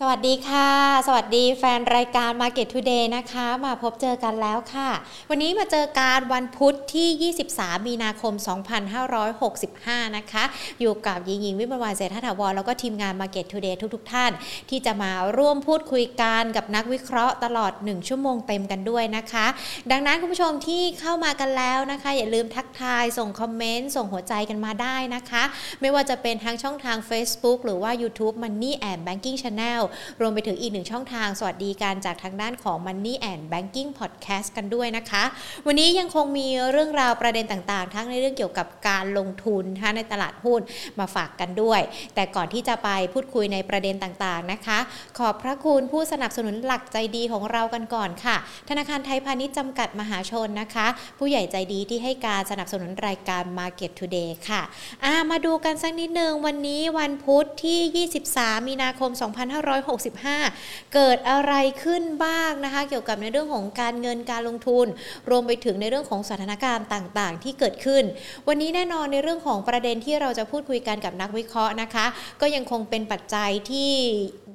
สวัสดีค่ะ สวัสดีแฟนรายการ Market Today นะคะ มาพบเจอกันแล้วค่ะ วันนี้มาเจอการวันพุธที่ 23 มีนาคม 2565 นะคะ อยู่กับยิงยิงวิมวันเศรษฐถาวรแล้วก็ทีมงาน Market Today ทุกๆท่าน ที่จะมาร่วมพูดคุยกันกับนักวิเคราะห์ตลอด 1 ชั่วโมงเต็มกันด้วยนะคะ ดังนั้นคุณผู้ชมที่เข้ามากันแล้วนะคะ อย่าลืมทักทายส่งคอมเมนต์ส่งหัวใจกันมาได้นะคะ ไม่ว่าจะเป็นทั้งช่องทาง Facebook หรือว่า YouTube Money and Banking Channel รวมไปถึงอีกหนึ่งช่องทาง สวัสดีการจากทางด้านของ Money and Banking Podcast กันด้วยนะคะ วันนี้ยังคงมีเรื่องราวประเด็นต่างๆ ทั้งในเรื่องเกี่ยวกับการลงทุนทั้งในตลาดหุ้นมาฝากกันด้วย แต่ก่อนที่จะไปพูดคุยในประเด็นต่างๆนะคะ ขอบพระคุณผู้สนับสนุนหลักใจดีของเรากันก่อนค่ะ ธนาคารไทยพาณิชย์จำกัดมหาชนนะคะ ผู้ใหญ่ใจดีที่ให้การสนับสนุนรายการ Market Today ค่ะามาดูกันสักนิดนึงวันนี้วันพุธที่ 23 มีนาคม2565 เกิดอะไรขึ้นบ้างนะคะ เกี่ยวกับในเรื่องของการเงินการลงทุน รวมไปถึงในเรื่องของสถานการณ์ต่างๆ ที่เกิดขึ้น วันนี้แน่นอนในเรื่องของประเด็นที่เราจะพูดคุยกันกับนักวิเคราะห์นะคะ ก็ยังคงเป็นปัจจัยที่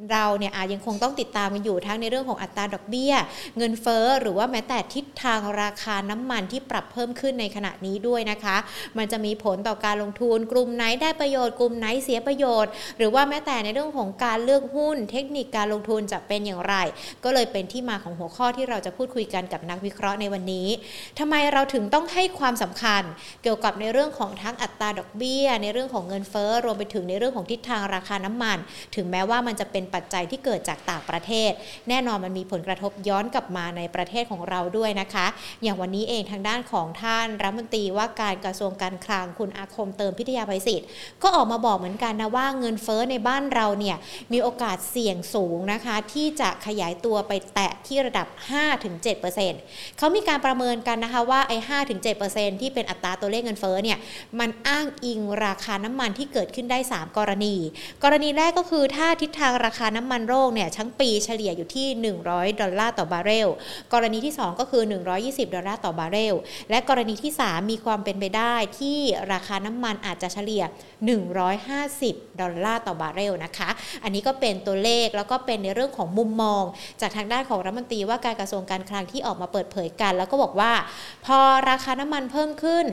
เราเนี่ยอาจยังคงต้องติดตามกันอยู่ทั้งในเรื่องของอัตราดอกเบี้ย เงินเฟ้อหรือว่าแม้แต่ทิศทางราคาน้ำมันที่ปรับเพิ่มขึ้นในขณะนี้ด้วยนะคะ มันจะมีผลต่อการลงทุนกลุ่มไหนได้ประโยชน์กลุ่มไหนเสียประโยชน์ หรือว่าแม้แต่ในเรื่องของการเลือกหุ้น เทคนิคการลงทุนจะเป็นอย่างไร ก็เลยเป็นที่มาของหัวข้อที่เราจะพูดคุยกันกับนักวิเคราะห์ในวันนี้ทำไมเราถึงต้องให้ความสำคัญ เกี่ยวกับในเรื่องของทั้งอัตราดอกเบี้ย ในเรื่องของเงินเฟ้อรวมไปถึงในเรื่องของทิศทางราคาน้ำมัน ถึงแม้ว่ามันจะเป็นปัจจัยที่เกิดจากต่างประเทศ แน่นอนมันมีผลกระทบย้อนกลับมาในประเทศของเราด้วยนะคะ อย่างวันนี้เองทางด้านของท่านรัฐมนตรีว่าการกระทรวงการคลังคุณอาคมเติมพิทยาภัยศิษย์ก็ออกมาบอกเหมือนกันนะว่าเงินเฟ้อในบ้านเราเนี่ยมีโอกาสเสี่ยงสูงนะคะ ที่จะขยายตัวไปแตะที่ระดับ 5-7%เขามีการประเมินกันนะคะว่าไอ้5-7%ที่เป็นอัตราตัวเลขเงินเฟ้อเนี่ยมันอ้างอิงราคาน้ำมันที่เกิดขึ้นได้ 3 กรณี กรณีแรกก็คือถ้าทิศทางราคาน้ำมันโลกเนี่ยทั้งปีเฉลี่ยอยู่ที่ 100 ดอลลาร์ต่อบาร์เรล กรณีที่ 2 ก็คือ 120 ดอลลาร์ต่อบาร์เรล และกรณีที่ 3 มีความเป็นไปได้ที่ราคาน้ำมันอาจจะเฉลี่ย 150 ดอลลาร์ต่อบาร์เรลนะคะ อันนี้ก็เป็นตัวเลขแล้วก็เป็นในเรื่องของมุมมอง จากทางด้านของรัฐมนตรีว่าการกระทรวงการคลังที่ออกมาเปิดเผยกัน แล้วก็บอกว่า พอราคาน้ำมันเพิ่มขึ้น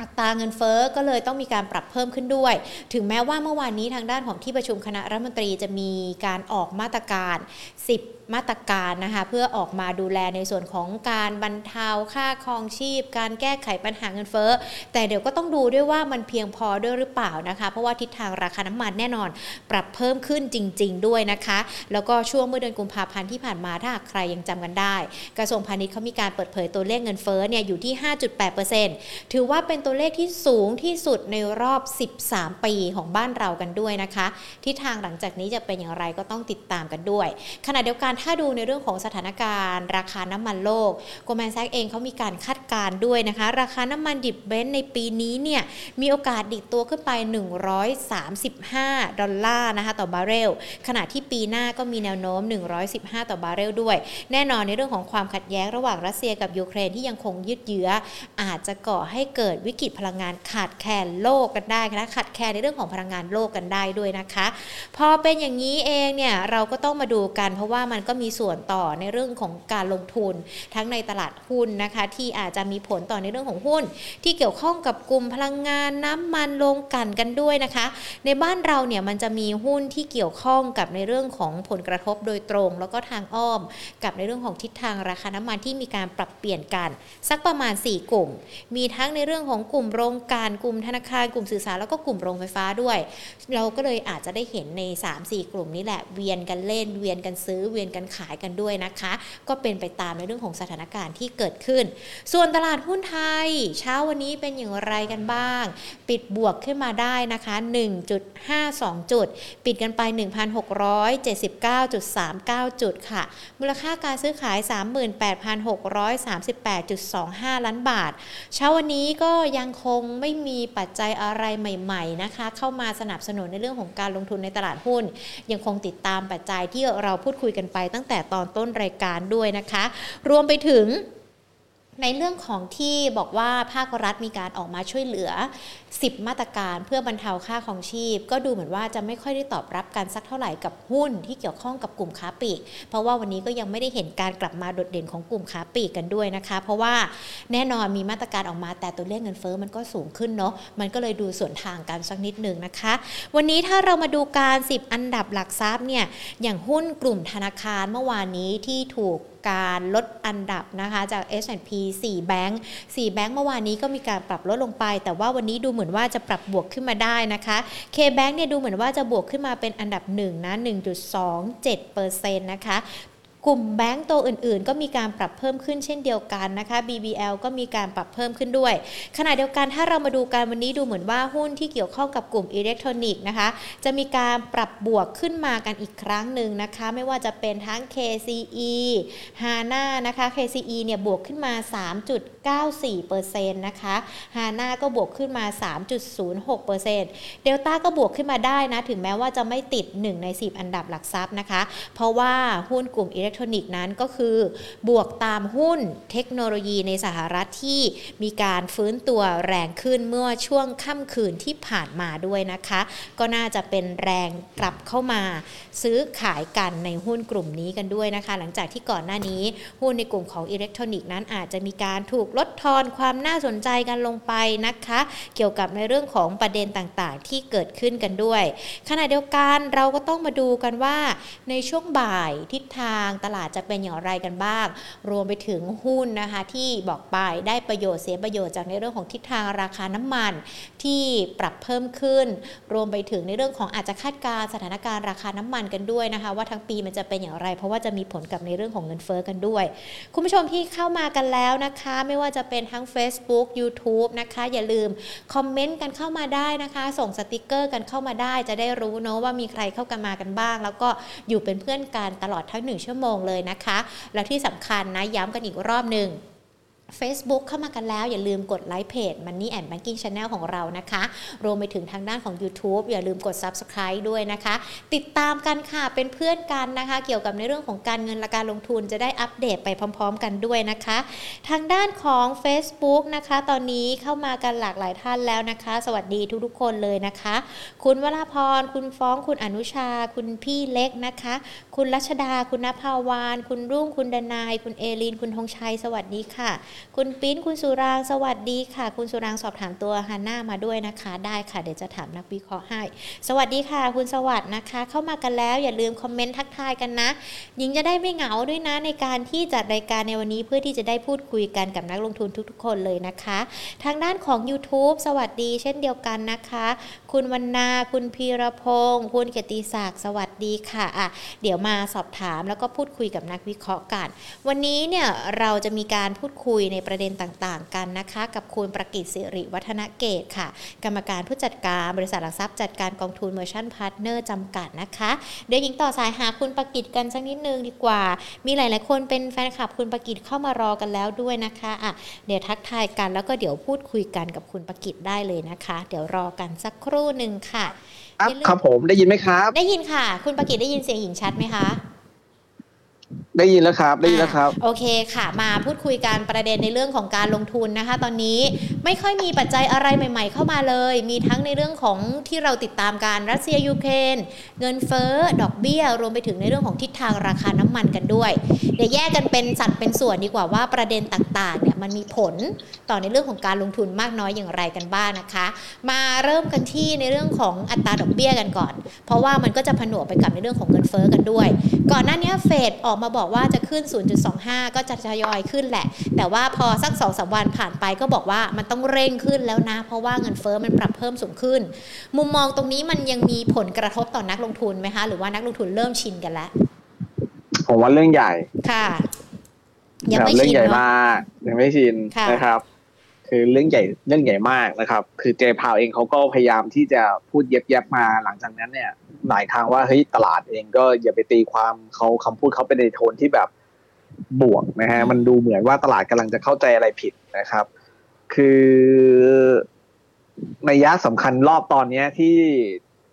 อัตราเงินเฟอ้อก็เลยต้องมีการปรับเพิ่มขึ้นด้วย ถึงแม้ว่าเมื่อวานนี้ทางด้านของที่ประชุมคณะรัฐมนตรีจะมีการออกมาตรการ 10 มาตรการนะคะเพื่อออกมาดูแลในส่วนของการบรรเทาค่าครองชีพ การแก้ไขปัญหาเงินเฟ้อ แต่เดี๋ยวก็ต้องดูด้วยว่ามันเพียงพอด้วยหรือเปล่านะคะ เพราะว่าทิศทางราคาน้ำมันแน่นอนปรับเพิ่มขึ้นจริง ๆ ด้วยนะคะ แล้วก็ช่วงเมื่อเดือนกุมภาพันธ์ที่ผ่านมาถ้าใครยังจำกันได้ กระทรวงพาณิชย์เขามีการเปิดเผยตัวเลขเงินเฟ้อเนี่ยอยู่ที่ 5.8%ถือว่าเป็นตัวเลขที่สูงที่สุดในรอบ 13 ปีของบ้านเรากันด้วยนะคะทิศทางหลังจากนี้จะเป็นอย่างไรก็ต้องติดตามกันด้วยขณะเดียวกันถ้าดูในเรื่องของสถานการณ์ ราคาน้ำมันโลก Goldman Sachs เองเขามีการคาดการณ์ด้วยนะคะ ราคาน้ำมันดิบ Brent ในปีนี้เนี่ยมีโอกาสดีดตัวขึ้นไป 135 ดอลลาร์นะคะต่อบาร์เรลขณะที่ปีหน้าก็มีแนวโน้ม 115 ต่อบาร์เรลด้วย แน่นอนในเรื่องของความขัดแย้งระหว่างรัสเซียกับยูเครนที่ยังคงยืดเยื้อ อาจจะก่อให้เกิดวิกฤตพลังงานขาดแคลนโลกกันได้นะขาดแคลนในเรื่องของพลังงานโลกกันได้ด้วยนะคะ พอเป็นอย่างนี้เองเนี่ยเราก็ต้องมาดูกันเพราะว่ามันก็มีส่วนต่อในเรื่องของการลงทุน ทั้งในตลาดหุ้นนะคะ ที่อาจจะมีผลต่อในเรื่องของหุ้น ที่เกี่ยวข้องกับกลุ่มพลังงานน้ำมันลงกันกันด้วยนะคะ ในบ้านเราเนี่ยมันจะมีหุ้นที่เกี่ยวข้องกับในเรื่องของผลกระทบโดยตรง แล้วก็ทางอ้อม กับในเรื่องของทิศทางราคาน้ำมันที่มีการปรับเปลี่ยนกัน สักประมาณ 4 กลุ่ม มีทั้งในเรื่องของกลุ่มโรงการกลุ่มธนาคารกลุ่มสื่อสารแล้วก็กลุ่มโรงไฟฟ้าด้วย เราก็เลยอาจจะได้เห็นใน 3-4 กลุ่มนี้แหละเวียนกันเล่นเวียนกันซื้อเวียนกันขายกันด้วยนะคะ ก็เป็นไปตามในเรื่องของสถานการณ์ที่เกิดขึ้น ส่วนตลาดหุ้นไทย เช้าวันนี้เป็นอย่างไรกันบ้าง ปิดบวกขึ้นมาได้นะคะ 1.52 จุด ปิดกันไป 1,679.39 จุดค่ะ มูลค่าการซื้อขาย 38,638.25 ล้านบาท เช้าวันนี้ก็ยังคงไม่มีปัจจัยอะไรใหม่ๆนะคะ เข้ามาสนับสนุนในเรื่องของการลงทุนในตลาดหุ้น ยังคงติดตามปัจจัยที่เราพูดคุยกันไปตั้งแต่ตอนต้นรายการด้วยนะคะ รวมไปถึง ในเรื่องของที่บอกว่าภาครัฐมีการออกมาช่วยเหลือ 10 มาตรการเพื่อบรรเทาค่าของชีพ ก็ดูเหมือนว่าจะไม่ค่อยได้ตอบรับกันสักเท่าไหร่กับหุ้นที่เกี่ยวข้องกับกลุ่มค้าปลีก เพราะว่าวันนี้ก็ยังไม่ได้เห็นการกลับมาโดดเด่นของกลุ่มค้าปลีกกันด้วยนะคะ เพราะว่าแน่นอนมีมาตรการออกมาแต่ตัวเลขเงินเฟ้อมันก็สูงขึ้นเนาะมันก็เลยดูส่วนทางกันสักนิดหนึ่งนะคะ วันนี้ถ้าเรามาดูการ 10 อันดับหลักทรัพย์เนี่ยอย่างหุ้นกลุ่มธนาคารเมื่อวานนี้ที่ถูกการลดอันดับนะคะจาก S&P 4แบงค์4แบงค์เมื่อวานนี้ก็มีการปรับลดลงไป แต่ว่าวันนี้ดูเหมือนว่าจะปรับบวกขึ้นมาได้นะคะ K-Bank เนี่ยดูเหมือนว่าจะบวกขึ้นมาเป็นอันดับ1นะ1.27%นะคะ กลุ่มแบงก์ตัวอื่น ๆ ก็มีการปรับเพิ่มขึ้นเช่นเดียวกันนะคะ BBL ก็มีการปรับเพิ่มขึ้นด้วย ขณะเดียวกันถ้าเรามาดูการวันนี้ดูเหมือนว่าหุ้นที่เกี่ยวข้องกับกลุ่มอิเล็กทรอนิกส์นะคะจะมีการปรับบวกขึ้นมากันอีกครั้งหนึ่งนะคะ ไม่ว่าจะเป็นทั้ง KCE HANA นะคะ KCE เนี่ยบวกขึ้นมา 3.94%นะคะ HANA ก็บวกขึ้นมา 3.06%เดลต้าก็บวกขึ้นมาได้นะ ถึงแม้ว่าจะไม่ติด 1 ใน 10 อันดับหลักทรัพย์นะคะ เพราะว่าหุ้นกลุ่มอิเล็กทรอนิกส์นั้นก็คือบวกตามหุ้นเทคโนโลยีในสหรัฐที่มีการฟื้นตัวแรงขึ้นเมื่อช่วงค่ำคืนที่ผ่านมาด้วยนะคะ ก็น่าจะเป็นแรงกลับเข้ามา ซื้อขายกันในหุ้นกลุ่มนี้กันด้วยนะคะ หลังจากที่ก่อนหน้านี้หุ้นในกลุ่มของอิเล็กทรอนิกส์นั้นอาจจะมีการถูกลดทอนความน่าสนใจกันลงไปนะคะ เกี่ยวกับในเรื่องของประเด็นต่างๆ ที่เกิดขึ้นกันด้วย ขณะเดียวกันเราก็ต้องมาดูกันว่าในช่วงบ่ายทิศทางตลาดจะเป็นอย่างไรกันบ้าง รวมไปถึงหุ้นนะคะที่บอกไปได้ประโยชน์เสียประโยชน์จากในเรื่องของทิศทางราคาน้ำมันที่ปรับเพิ่มขึ้น รวมไปถึงในเรื่องของอาจจะคาดการสถานการณ์ราคาน้ำมันกันด้วยนะคะว่าทั้งปีมันจะเป็นอย่างไร เพราะว่าจะมีผลกับในเรื่องของเงินเฟ้อกันด้วย คุณผู้ชมที่เข้ามากันแล้วนะคะ ไม่ว่าจะเป็นทั้ง Facebook YouTube นะคะ อย่าลืมคอมเมนต์กันเข้ามาได้นะคะ ส่งสติกเกอร์กันเข้ามาได้ จะได้รู้เนาะว่ามีใครเข้ากันมากันบ้าง แล้วก็อยู่เป็นเพื่อนกันตลอดทั้งหนึ่งชั่วโมงเลยนะคะ แล้วที่สำคัญนะย้ำกันอีกรอบหนึ่ง Facebook เข้ามากันแล้ว อย่าลืมกดไลค์เพจ Money and Banking Channel ของเรานะคะ รวมไปถึงทางด้านของ YouTube อย่าลืมกด Subscribe ด้วยนะคะ ติดตามกันค่ะเป็นเพื่อนกันนะคะ เกี่ยวกับในเรื่องของการเงินและการลงทุนจะได้อัปเดตไปพร้อม ๆ กันด้วยนะคะ ทางด้านของ Facebook นะคะ ตอนนี้เข้ามากันหลากหลายท่านแล้วนะคะ สวัสดีทุกๆคนเลยนะคะ คุณวราพร คุณฟ้องคุณอนุชา คุณพี่เล็กนะคะ คุณรัชดา คุณนภาวาน คุณรุ่งคุณดนาย คุณเอลินคุณธงชัยสวัสดีค่ะคุณปิ้นคุณสุรางสวัสดีค่ะ คุณสุรางสอบถามตัวฮันน่ามาด้วยนะคะ ได้ค่ะเดี๋ยวจะถามนักวิเคราะห์ให้ สวัสดีค่ะ คุณสวัสดิ์นะคะ เข้ามากันแล้วอย่าลืมคอมเมนต์ทักทายกันนะหญิงจะได้ไม่เหงาด้วยนะในการที่จัดรายการในวันนี้เพื่อที่จะได้พูดคุยกันกับนักลงทุนทุกๆ คนเลยนะคะ ทางด้านของ YouTube สวัสดี เช่นเดียวกันนะคะ คุณวรรณาคุณพีรพงศ์คุณเกียรติศักดิ์สวัสดีค่ะอะ เดี๋ยวมาสอบถามแล้วก็พูดคุยกับนักวิเคราะห์กัน วันนี้เนี่ยเราจะมีการพูดคุยในประเด็นต่างๆ กันนะคะ กับคุณประกิตสิริวัฒนเกตค่ะ กรรมการผู้จัดการบริษัทหลักทรัพย์จัดการกองทุน Merchant Partners จำกัดนะคะเดี๋ยวหญิงต่อสายหาคุณประกิตกันสักนิดนึงดีกว่า มีหลายๆ คนเป็นแฟนคลับคุณประกิตเข้ามารอกันแล้วด้วยนะคะอะเดี๋ยวทักทายกันแล้วก็เดี๋ยวพูดคุยกันกับคุณประกิตได้เลยนะคะ เดี๋ยวรอกันสักครู่หนึ่งค่ะครับอย่าลืมครับผมได้ยินไหมครับ ได้ยินค่ะ คุณประกิตได้ยินเสียงหญิงชัดไหมคะ ได้ยินแล้วครับได้ยินแล้วครับอ่าโอเคค่ะ มาพูดคุยกันประเด็นในเรื่องของการลงทุนนะคะ ตอนนี้ไม่ค่อยมีปัจจัยอะไรใหม่ ๆ เข้ามาเลย มีทั้งในเรื่องของที่เราติดตามการรัสเซียยูเครนเงินเฟ้อดอกเบี้ย รวมไปถึงในเรื่องของทิศทางราคาน้ำมันกันด้วย เดี๋ยวแยกกันเป็นสัดเป็นส่วนดีกว่าว่าประเด็นต่างๆเนี่ยมันมีผลต่อในเรื่องของการลงทุนมากน้อยอย่างไรกันบ้างนะคะ มาเริ่มกันที่ในเรื่องของอัตราดอกเบี้ยกันก่อน เพราะว่ามันก็จะผนวกไปกับในเรื่องของเงินเฟ้อกันด้วย ก่อนหน้านี้เฟดออกมาบอกว่าจะขึ้น 0.25 ก็จะทยอยขึ้นแหละ แต่ว่าพอสัก2อสวันผ่านไปก็บอกว่ามันต้องเร่งขึ้นแล้วนะ เพราะว่าเงินเฟ้อมันปรับเพิ่มสูงขึ้น มุมมองตรงนี้มันยังมีผลกระทบต่อนักลงทุนไหมคะ หรือว่านักลงทุนเริ่มชินกันแล้วผมว่าเรื่องใหญ่ค่ะยังไม่เรื่ชินใหญ่เนาะมากยังไม่ชินค่ะนะครับ คือเรื่องใหญ่เรื่องใหญ่มากนะครับ คือเจพาวเองเขาก็พยายามที่จะพูดเย็บเย็บๆมาหลังจากนั้นเนี่ยหลายครั้งว่าเฮ้ยตลาดเองก็อย่าไปตีความเขาคำพูดเขาเป็นในโทนที่แบบบวกนะฮะมันดูเหมือนว่าตลาดกำลังจะเข้าใจอะไรผิดนะครับ คือในยะสำคัญรอบตอนเนี้ยที่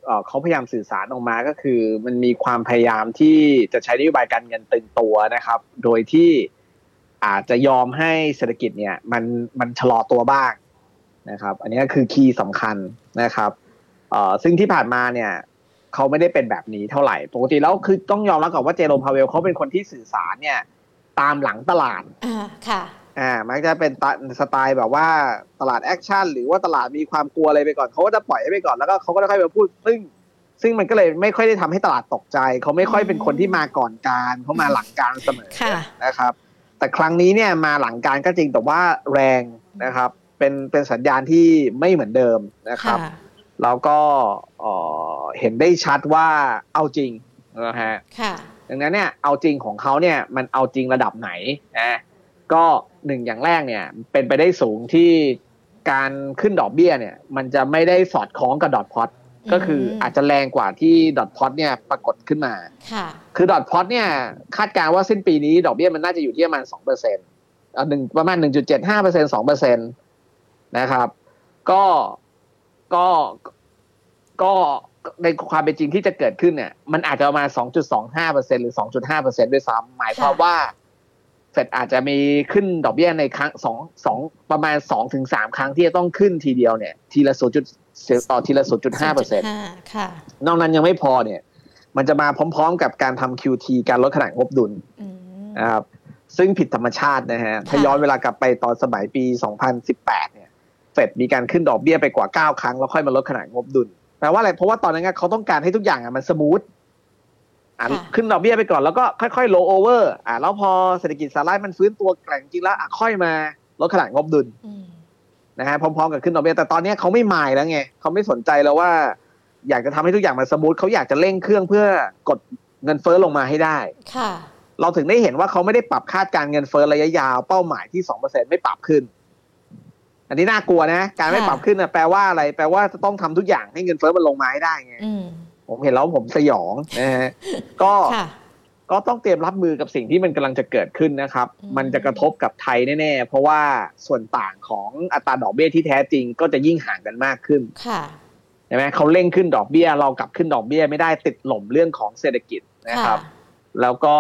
เอ่อเขาพยายามสื่อสารออกมาก็คือ มันมีความพยายามที่จะใช้นโยบายการเงินตึงตัวนะครับ โดยที่ อาจจะยอมให้เศรษฐกิจเนี่ยมันมันชะลอตัวบ้างนะครับ อันนี้คือ key สำคัญนะครับเอ่อซึ่งที่ผ่านมาเนี่ยเขาไม่ได้เป็นแบบนี้เท่าไหร่ ปกติแล้วคือต้องยอมรับก่อนว่าเจโรมพาเวลเขาเป็นคนที่สื่อสารเนี่ยตามหลังตลาดอ่าค่ะอ่ามันจะเป็นสไตล์แบบว่าตลาด action หรือว่าตลาดมีความกลัวอะไรไปก่อนเขาก็จะปล่อยให้ไปก่อนแล้วก็เขาก็ค่อยมาพูด ซึ่ง ซึ่งมันก็เลยไม่ค่อยได้ทำให้ตลาดตกใจ เขาไม่ค่อยเป็นคนที่มาก่อนการเขามาหลังการเสมอค่ะนะครับ แต่ครั้งนี้เนี่ยมาหลังการก็จริงแต่ว่าแรงนะครับ เป็นเป็นสัญญาณที่ไม่เหมือนเดิมนะครับค่ะแล้วก็เอ่อเห็นได้ชัดว่าเอาจริงนะฮะค่ะดังนั้นเนี่ยเอาจริงของเขาเนี่ยมันเอาจริงระดับไหนนะก็หนึ่งอย่างแรกเนี่ยเป็นไปได้สูงที่การขึ้นดอกเบี้ยเนี่ย มันจะไม่ได้สอดคล้องกับดอทพอต ก็คืออาจจะแรงกว่าที่ดอทพอตเนี่ยปรากฏขึ้นมาค่ะคือดอทพอตเนี่ยคาดการณ์ว่าสิ้นปีนี้ดอกเบี้ยมันน่าจะอยู่ที่ประมาณสองเปอร์เซ็นต์หนึ่งประมาณหนึ่งจุดเจ็ดห้าเปอร์เซ็นสองเปอร์เซ็นตนะครับ ก็ก็ก็ในความเป็นจริงที่จะเกิดขึ้นเนี่ย มันอาจจะประมาณสองจุดสองห้าเปอร์เซ็นหรือสองจุดห้าเปอร์เซ็นด้วยซ้ำหมายความว่าเฟดอาจจะมีขึ้นดอกเบี้ยในครั้งสองสองประมาณสองถึงสามครั้งที่จะต้องขึ้นทีเดียวเนี่ย ทีละศูนย์จุด ต่อทีละศูนย์จุดห้าเปอร์เซ็น0.5ค่ะนอกนั้นยังไม่พอเนี่ย มันจะมาพร้อมๆ กับการทำ QT การลดขนาดงบดุลอืมนะครับซึ่งผิดธรรมชาตินะฮะ ถ้าย้อนเวลากลับไปตอนสมัยปี 2018 เนี่ย เฟดมีการขึ้นดอกเบี้ยไปกว่า 9 ครั้ง แล้วค่อยมาลดขนาดงบดุลแปลว่าอะไร เพราะว่าตอนนั้นเขาต้องการให้ทุกอย่างอะมัน smoothอะขึ้นดอกเบี้ยไปก่อนแล้วก็ค่อยๆ low over อะแล้วพอเศรษฐกิจสหรัฐมันฟื้นตัวแกร่งจริงแล้วอะค่อยมาลดขนาดงบดุลอืม นะฮะพร้อมๆกับขึ้นดอกเบี้ยแต่ตอนนี้เขาไม่มายแล้วไงเขาไม่สนใจแล้วว่า อยากจะทำให้ทุกอย่างมันสมูทเขาอยากจะเร่งเครื่องเพื่อกดเงินเฟ้อลงมาให้ได้ค่ะ เราถึงได้เห็นว่าเขาไม่ได้ปรับคาดการเงินเฟ้อระยะยาวเป้าหมายที่สองเปอร์เซ็นไม่ปรับขึ้น อันนี้น่ากลัวนะ การไม่ค่ะปรับขึ้นนะแปลว่าอะไร แปลว่าจะต้องทำทุกอย่างให้เงินเฟ้อมันลงมาให้ได้ไงอืมผมเห็นแล้วผมสยองนะฮะก็ค่ะ ก็ต้องเตรียมรับมือกับสิ่งที่มันกำลังจะเกิดขึ้นนะครับอืมมันจะกระทบกับไทยแน่ๆ เพราะว่าส่วนต่างของอัตราดอกเบี้ยที่แท้จริงก็จะยิ่งห่างกันมากขึ้น ค่ะใช่ไหมเขาเร่งขึ้นดอกเบี้ย เรากลับขึ้นดอกเบี้ยไม่ได้ติดหล่มเรื่องของเศรษฐกิจนะครับ แล้วก็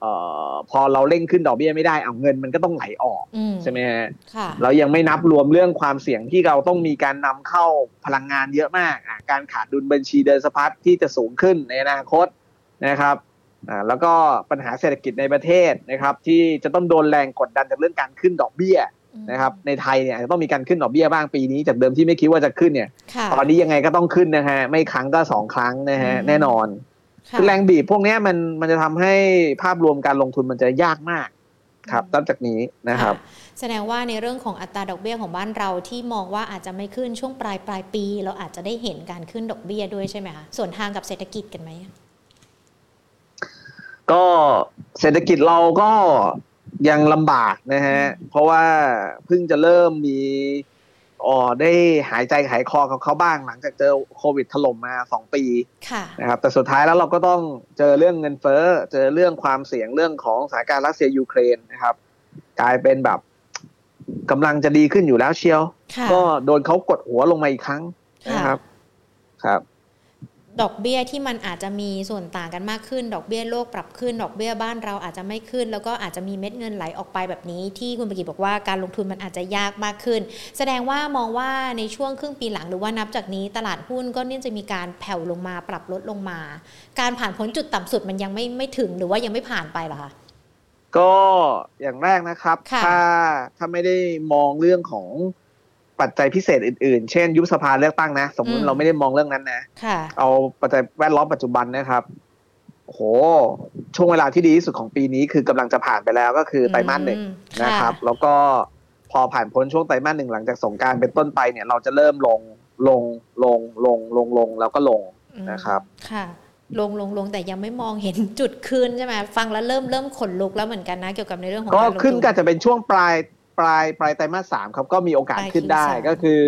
เอ่อพอเราเร่งขึ้นดอกเบี้ยไม่ได้เอาเงินมันก็ต้องไหลออกอืมใช่ไหมฮะค่ะเรายังไม่นับรวมเรื่องความเสี่ยงที่เราต้องมีการนำเข้าพลังงานเยอะมากอะการขาดดุลบัญชีเดินสะพัดที่จะสูงขึ้นในอนาคตนะครับ อ่าแล้วก็ปัญหาเศรษฐกิจในประเทศนะครับที่จะต้องโดนแรงกดดันจากเรื่องการขึ้นดอกเบี้ยนะครับในไทยเนี่ยอาจจะต้องมีการขึ้นดอกเบี้ยบ้างปีนี้จากเดิมที่ไม่คิดว่าจะขึ้นเนี่ยค่ะตอนนี้ยังไงก็ต้องขึ้นนะฮะไม่ครั้งก็สองครั้งนะฮะอืมแน่นอนค่ะคือแรงบีบพวกเนี้ยมันมันจะทำให้ภาพรวมการลงทุนมันจะยากมากครับนับจากนี้นะครับ แสดงว่าในเรื่องของอัตราดอกเบี้ยของบ้านเราที่มองว่าอาจจะไม่ขึ้นช่วงปลายปลายปี เราอาจจะได้เห็นการขึ้นดอกเบี้ยด้วยใช่ไหมคะส่วนทางกับเศรษฐกิจกันไหม ก็เศรษฐกิจเราก็ยังลำบากนะฮะ เพราะว่าเพิ่งจะเริ่มมีอ๋อได้หายใจหายคอกับเขาบ้างหลังจากเจอโควิดถล่มมาสองปีค่ะนะครับแต่สุดท้ายแล้วเราก็ต้องเจอเรื่องเงินเฟ้อ เจอเรื่องความเสี่ยงเรื่องของสถานการณ์รัสเซียยูเครนนะครับ กลายเป็นแบบกำลังจะดีขึ้นอยู่แล้วเชียวค่ะก็โดนเขากดหัวลงมาอีกครั้งนะครับ ครับ ดอกเบี้ยที่มันอาจจะมีส่วนต่างกันมากขึ้น ดอกเบี้ยโลกปรับขึ้น ดอกเบี้ยบ้านเราอาจจะไม่ขึ้น แล้วก็อาจจะมีเม็ดเงินไหลออกไปแบบนี้ ที่คุณปกิจบอกว่าการลงทุนมันอาจจะยากมากขึ้น แสดงว่ามองว่าในช่วงครึ่งปีหลังหรือว่านับจากนี้ตลาดหุ้นก็เนี่ยจะมีการแผ่วลงมาปรับลดลงมา การผ่านพ้นจุดต่ำสุดมันยังไม่ไม่ถึงหรือว่ายังไม่ผ่านไปเหรอคะก็อย่างแรกนะครับค่ะถ้าถ้าไม่ได้มองเรื่องของ ปัจจัยพิเศษอื่นๆ เช่น ยุบสภาเลือกตั้งนะ สมมุติเราไม่ได้มองเรื่องนั้นนะค่ะเอาปัจจัยแวดล้อมปัจจุบันนะครับโอ้โหช่วงเวลาที่ดีที่สุดของปีนี้คือกำลังจะผ่านไปแล้วก็คือไตรมาสหนึ่งอืมนะครับค่ะแล้วก็พอผ่านพ้นช่วงไตรมาสหนึ่งหลังจากสงกรารเป็นต้นไปเนี่ยเราจะเริ่มลงลงลงลงลงลงแล้วก็ลงอืมนะครับ ค่ะลงลงลงแต่ยังไม่มองเห็นจุดขึ้นใช่ไหมฟังแล้วเริ่มเริ่มขนลุกแล้วเหมือนกันนะเกี่ยวกับในเรื่องของก็การลงขึ้นทุก็อาจจะเป็นช่วงปลาย ปลายปลายไตรมาสสามครับก็มีโอกาสปลายขึ้นได้ Q3 ก็คือ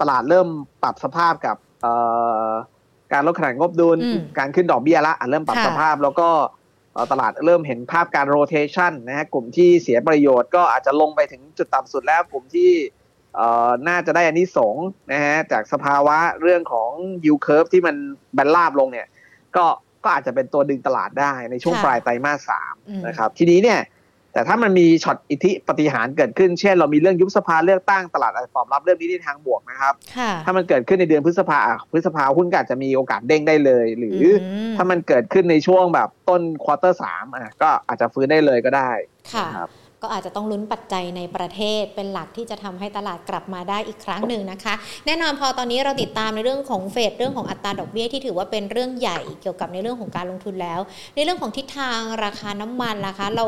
ตลาดเริ่มปรับสภาพกับเอ่อการลดขนาดงบดุลอืมการขึ้นดอกเบี้ยละอะเริ่มปรับค่ะสภาพแล้วก็เอ่อตลาดเริ่มเห็นภาพการโรเ t ชันนะฮะกลุ่มที่เสียประโยชน์ก็อาจจะลงไปถึงจุดต่ำสุดแล้วกลุ่มที่เอ่อน่าจะได้อันนี้สงส์นะฮะจากสภาวะเรื่องของ yield curve ที่มันแบนราบลงเนี่ย ก็ก็อาจจะเป็นตัวดึงตลาดได้ในช่วงค่ะปลายไตรมาสสามอืมนะครับ ทีนี้เนี่ย แต่ถ้ามันมีช็อตอิทธิปาฏิหาริย์เกิดขึ้น เช่น เรามีเรื่องยุบสภาเลือกตั้งตลาดอาจจะตอบรับเรื่องนี้ในทางบวกนะครับค่ะถ้ามันเกิดขึ้นในเดือนพฤษภาอะพฤษภาหุ้นก็อาจจะมีโอกาสเด้งได้เลย หรืออมถ้ามันเกิดขึ้นในช่วงแบบต้น quarter สามอะก็อาจจะฟื้นได้เลยก็ได้ค่ะครับ ก็อาจจะต้องลุ้นปัจจัยในประเทศเป็นหลักที่จะทำให้ตลาดกลับมาได้อีกครั้งหนึ่งนะคะ แน่นอนพอตอนนี้เราติดตามในเรื่องของเฟดเรื่องของอัตราดอกเบี้ยที่ถือว่าเป็นเรื่องใหญ่เกี่ยวกับในเรื่องของการลงทุนแล้ว ในเรื่องของทิศทางราคาน้ำมันล่ะคะ เรา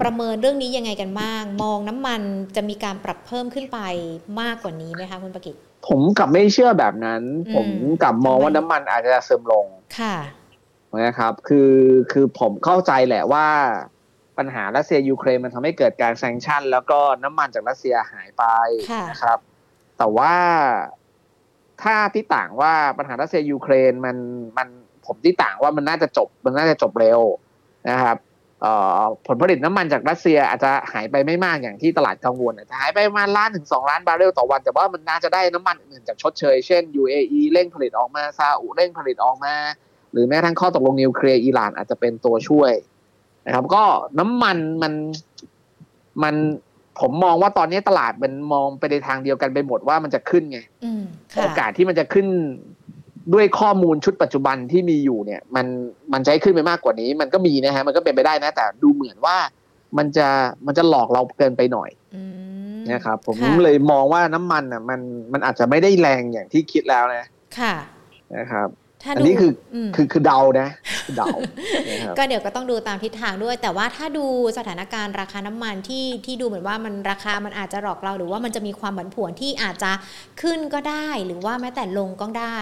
ประเมินเรื่องนี้ยังไงกันบ้าง มองน้ำมันจะมีการปรับเพิ่มขึ้นไปมากกว่านี้ไหมคะคุณประกิตผมกลับไม่เชื่อแบบนั้นอืมผมกลับมองว่าทำไมน้ำมันอาจจะเสื่อมลงค่ะนะครับ คือคือผมเข้าใจแหละว่า ปัญหารัสเซียยูเครนมันทำให้เกิดการ sanction แล้วก็น้ำมันจากรัสเซียหายไปค่ะนะครับ แต่ว่าถ้าตีต่างว่าปัญหารัสเซียยูเครนมันมันผมตีต่างว่ามันน่าจะจบมันน่าจะจบเร็วนะครับเอ่อผลผลิตน้ำมันจากรัสเซียอาจจะหายไปไม่มากอย่างที่ตลาดกังวลอาจจะหายไปประมาณล้านถึงสองล้านบาร์เรลต่อวัน แต่ว่ามันน่าจะได้น้ำมันอื่นจากชดเชย เช่น UAE เร่งผลิตออกมาซาอุเร่งผลิตออกมา หรือแม้กระทั่งข้อตกลงนิวเคลียร์อิหร่านอาจจะเป็นตัวช่วย นะครับ ก็น้ำมันมันมันผมมองว่าตอนนี้ตลาดมันมองไปในทางเดียวกันไปหมดว่ามันจะขึ้นไงอืมค่ะโอกาสที่มันจะขึ้นด้วยข้อมูลชุดปัจจุบันที่มีอยู่เนี่ย มันมันจะให้ขึ้นไปมากกว่านี้ มันก็มีนะฮะมันก็เป็นไปได้นะ แต่ดูเหมือนว่ามันจะมันจะหลอกเราเกินไปหน่อยอืมนะครับ ผมค่ะเลยมองว่าน้ำมันอะ มันมันอาจจะไม่ได้แรงอย่างที่คิดแล้วนะ ค่ะนะครับ ถ้าอันดูนี้คือมคือคือเดานะคือเดานะครับก็เดี๋ยวก็ต้องดูตามทิศทางด้วย แต่ว่าถ้าดูสถานการณ์ราคาน้ำมันที่ที่ดูเหมือนว่ามันราคามันอาจจะหลอกเราหรือว่ามันจะมีความผันผวนที่อาจจะขึ้นก็ได้ หรือว่าแม้แต่ลงก็ได้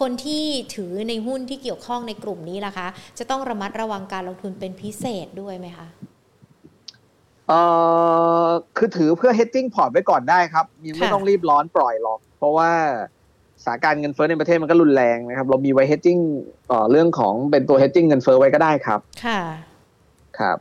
คนที่ถือในหุ้นที่เกี่ยวข้องในกลุ่มนี้ล่ะคะ จะต้องระมัดระวังการลงทุนเป็นพิเศษด้วยไหมคะเอ่อคือถือเพื่อ hedging port ไว้ก่อนได้ครับยังไม่ค่ะต้องรีบร้อนปล่อยหรอก เพราะว่า สถานการณ์เงินเฟ้อในประเทศมันก็รุนแรงนะครับ เรามีไว้ hedging เอ่อเรื่องของเป็นตัว hedging เงินเฟ้อไว้ก็ได้ครับ ค่ะ ครับ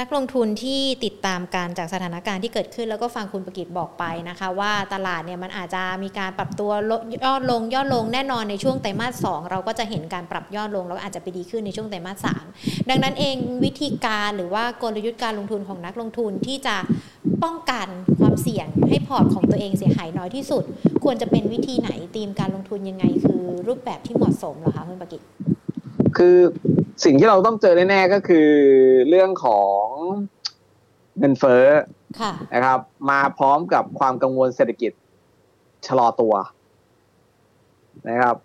นักลงทุนที่ติดตามการจากสถานการณ์ที่เกิดขึ้น แล้วก็ฟังคุณประกิตบอกไปนะคะ ว่าตลาดเนี่ยมันอาจจะมีการปรับตัวลดยอลงย่อลงแน่นอนในช่วงไตรมาสสองเราก็จะเห็นการปรับย่อลง แล้วอาจจะไปดีขึ้นในช่วงไตรมาสสามดังนั้นเองวิธีการหรือว่ากลยุทธ์การลงทุนของนักลงทุนที่จะป้องกันความเสี่ยงให้พอร์ตของตัวเองเสียหายน้อยที่สุด ควรจะเป็นวิธีไหนธีมการลงทุนยังไง คือรูปแบบที่เหมาะสมเหรอคะคุณประกิตคือ สิ่งที่เราต้องเจอแน่ๆก็คือเรื่องของเงินเฟ้อค่ะนะครับ มาพร้อมกับความกังวลเศรษฐกิจชะลอตัวนะครับ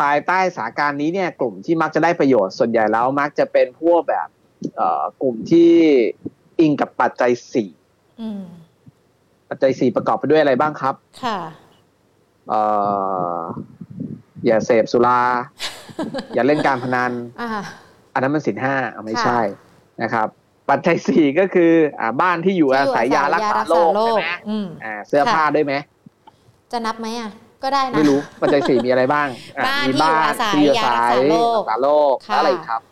ภายใต้สถานการณ์นี้เนี่ย กลุ่มที่มักจะได้ประโยชน์ส่วนใหญ่แล้วมักจะเป็นพวกแบบเอ่อกลุ่มที่อิงกับปัจจัยสี่อืมปัจจัยสี่ประกอบไปด้วยอะไรบ้างครับ ค่ะเอ่ออย่าเสพสุรา อย่าเล่นการพนัน อ่าอันนั้นมันสินห้าเอาไม่ค่ะใช่นะครับ ปัจจัยสี่ก็คืออ่าบ้านที่อยู่อาศัยยารักษาโรคใช่ไหมอืมอ่าเสื้อผ้าด้วยไหมจะนับไหมอะก็ได้นะไม่รู้ปัจจัยสี่มีอะไรบ้างอะบ้านมีที่อยู่อาศัยที่อยู่ยารักษาโรครักษาโรคค่ะแล้วอะไรอีกครับ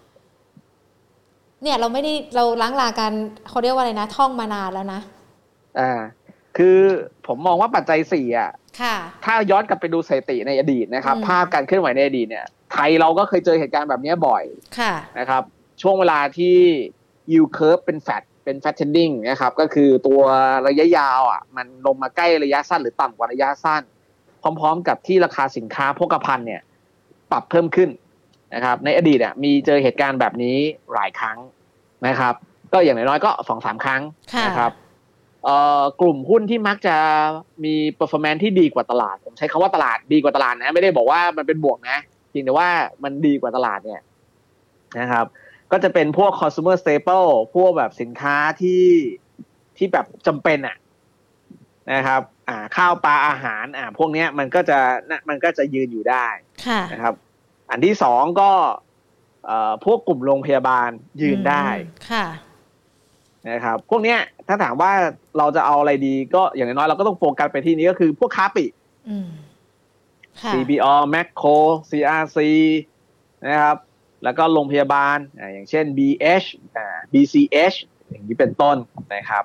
เนี่ยเราไม่ได้เราล้างลากันเขาเรียกว่าอะไรนะ ท่องมานานแล้วนะอ่าคือผมมองว่าปัจจัยสี่อะค่ะถ้าย้อนกลับไปดูสถิติในอดีตนะครับอืมภาพการเคลื่อนไหวในอดีตเนี่ย ไทยเราก็เคยเจอเหตุการณ์แบบนี้บ่อยค่ะนะครับ ช่วงเวลาที่ yield curve เป็น fat เป็น fattening นะครับ ก็คือตัวระยะยาวอะมันลงมาใกล้ระยะสั้นหรือต่ำกว่าระยะสั้น พร้อม ๆ กับที่ราคาสินค้าโภคภัณฑ์เนี่ย ปรับเพิ่มขึ้นนะครับ ในอดีตอะมีเจอเหตุการณ์แบบนี้หลายครั้งนะครับ ก็อย่างน้อยๆก็สองสามครั้งค่ะนะครับเอ่อกลุ่มหุ้นที่มักจะมี performance ที่ดีกว่าตลาด ผมใช้คำว่าตลาดดีกว่าตลาดนะ ไม่ได้บอกว่ามันเป็นบวกนะ เพียงแต่ว่ามันดีกว่าตลาดเนี่ยนะครับ ก็จะเป็นพวก consumer staple พวกแบบสินค้าที่ที่แบบจำเป็นอะนะครับอ่าข้าวปลาอาหารอ่าพวกเนี้ยมันก็จะนะมันก็จะยืนอยู่ได้ค่ะนะครับ อันที่สองก็เอ่อพวกกลุ่มโรงพยาบาลยืนได้อืมค่ะนะครับ พวกเนี้ยถ้าถามว่าเราจะเอาอะไรดีก็อย่างน้อยๆเราก็ต้องโฟกัสไปที่นี้ก็คือพวกค้าปลีกอืมค่ะ CBO Macro CRC นะครับ แล้วก็โรงพยาบาลอ่าอย่างเช่น BH อ่า BCH อย่างนี้เป็นต้นนะครับ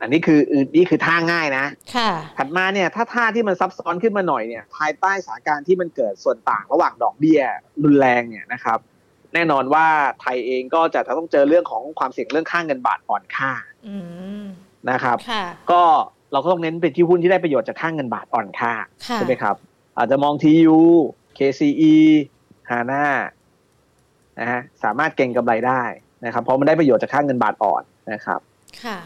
อันนี้คืออื่นนี่คือท่าง่ายนะ ค่ะ ถัดมาเนี่ยถ้าท่าที่มันซับซ้อนขึ้นมาหน่อยเนี่ย ภายใต้สถานการณ์ที่มันเกิดส่วนต่างระหว่างดอกเบี้ยรุนแรงเนี่ยนะครับแแน่นอนว่าไทยเองก็จะต้องเจอเรื่องของความเสี่ยงเรื่องค่างเงินบาทอ่อนค่าอืมนะครับค่ะก็เราก็ต้องเน้นไปที่หุ้นที่ได้ประโยชน์จากค่างเงินบาทอ่อนค่าค่ะใช่ไหมครับ อาจจะมอง TU KCE HANA นะฮะสามารถเก็งกำไรได้นะครับ เพราะมันได้ประโยชน์จากค่างเงินบาทอ่อนนะครับ ค่ะ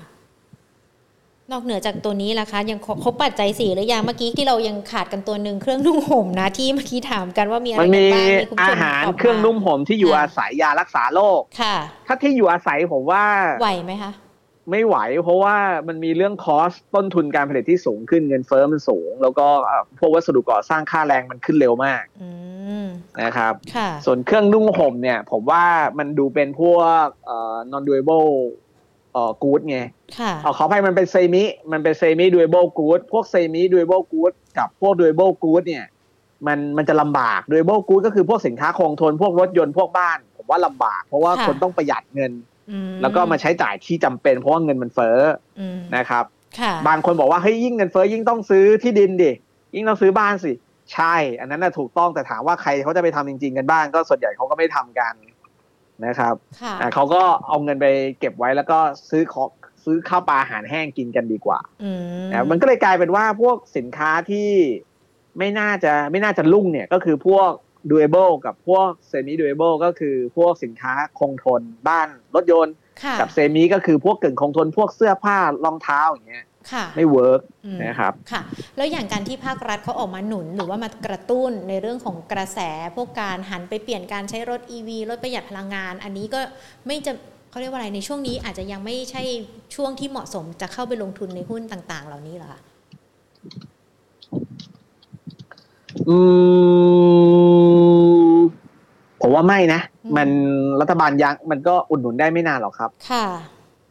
นอกเหนือจากตัวนี้ล่ะคะ ยังครบครบปัจจัยสี่หรือยังเมื่อกี้ที่เรายังขาดกันตัวหนึ่งเครื่องนุ่งห่มนะที่เมื่อกี้ถามกันว่ามีอะไรมันกันมีบ้างคุณผู้อาชมหารตบเครื่องนุ่มห่มที่อยู่อ่าอาศัยยารักษาโรคค่ะ ถ้าที่อยู่อาศัยผมว่าไหวไหมคะ ไม่ไหว เพราะว่ามันมีเรื่องคอสต้นทุนการผลิตที่สูงขึ้นเงินเฟ้อมันสูง แล้วก็เอ่อพวกวัสดุก่อสร้างค่าแรงมันขึ้นเร็วมากอืมนะครับค่ะส่วนเครื่องนุ่งห่มเนี่ย ผมว่ามันดูเป็นพวกเอ่อ non durable เอ่อ good ไงค่ะเอาขออภัยมันเป็นเซมิ มันเป็นเซมิ durable good พวกเซมิ durable good กับพวก durable good เนี่ย มันมันจะลำบาก durable good ก็คือพวกสินค้าคงทนพวกรถยนต์พวกบ้าน ผมว่าลำบาก เพราะว่าค่ะคนต้องประหยัดเงินอืม แล้วก็มาใช้จ่ายที่จำเป็น เพราะว่าเงินมันเฟ้ออืมนะครับค่ะบางคนบอกว่าเฮ้ยยิ่งเงินเฟ้อยิ่งต้องซื้อที่ดินดิยิ่งต้องซื้อบ้านสิ ใช่ อันนั้นน่ะถูกต้องแต่ถามว่าใครเขาจะไปทำจริง ๆ กันบ้าง ก็ส่วนใหญ่เขาก็ไม่ทำกันนะครับค่ะอะเขาก็เอาเงินไปเก็บไว้แล้วก็ซื้อของซื้อข้าวปลาอาหารแห้งกินกันดีกว่าอืมนะมันก็เลยกลายเป็นว่าพวกสินค้าที่ไม่น่าจะไม่น่าจะรุ่งเนี่ยก็คือพวก durable กับพวก semi durable ก็คือพวกสินค้าคงทนบ้านรถยนต์ค่ะกับ semi ก็คือพวกกึ่งคงทนพวกเสื้อผ้ารองเท้าอย่างเงี้ยค่ะไม่ work อืมนะครับค่ะแล้วอย่างการที่ภาครัฐเขาออกมาหนุน หรือว่ามากระตุ้นในเรื่องของกระแส พวกการหันไปเปลี่ยนการใช้รถ EV รถประหยัดพลังงาน อันนี้ก็ไม่จะเขาเรียกว่าอะไรในช่วงนี้อาจจะยังไม่ใช่ช่วงที่เหมาะสมจะเข้าไปลงทุนในหุ้นต่าง ๆ เหล่านี้เหรอคะ อืมผมว่าไม่นะ มันรัฐบาลยังมันก็อุดหนุนได้ไม่นานหรอกครับ ค่ะ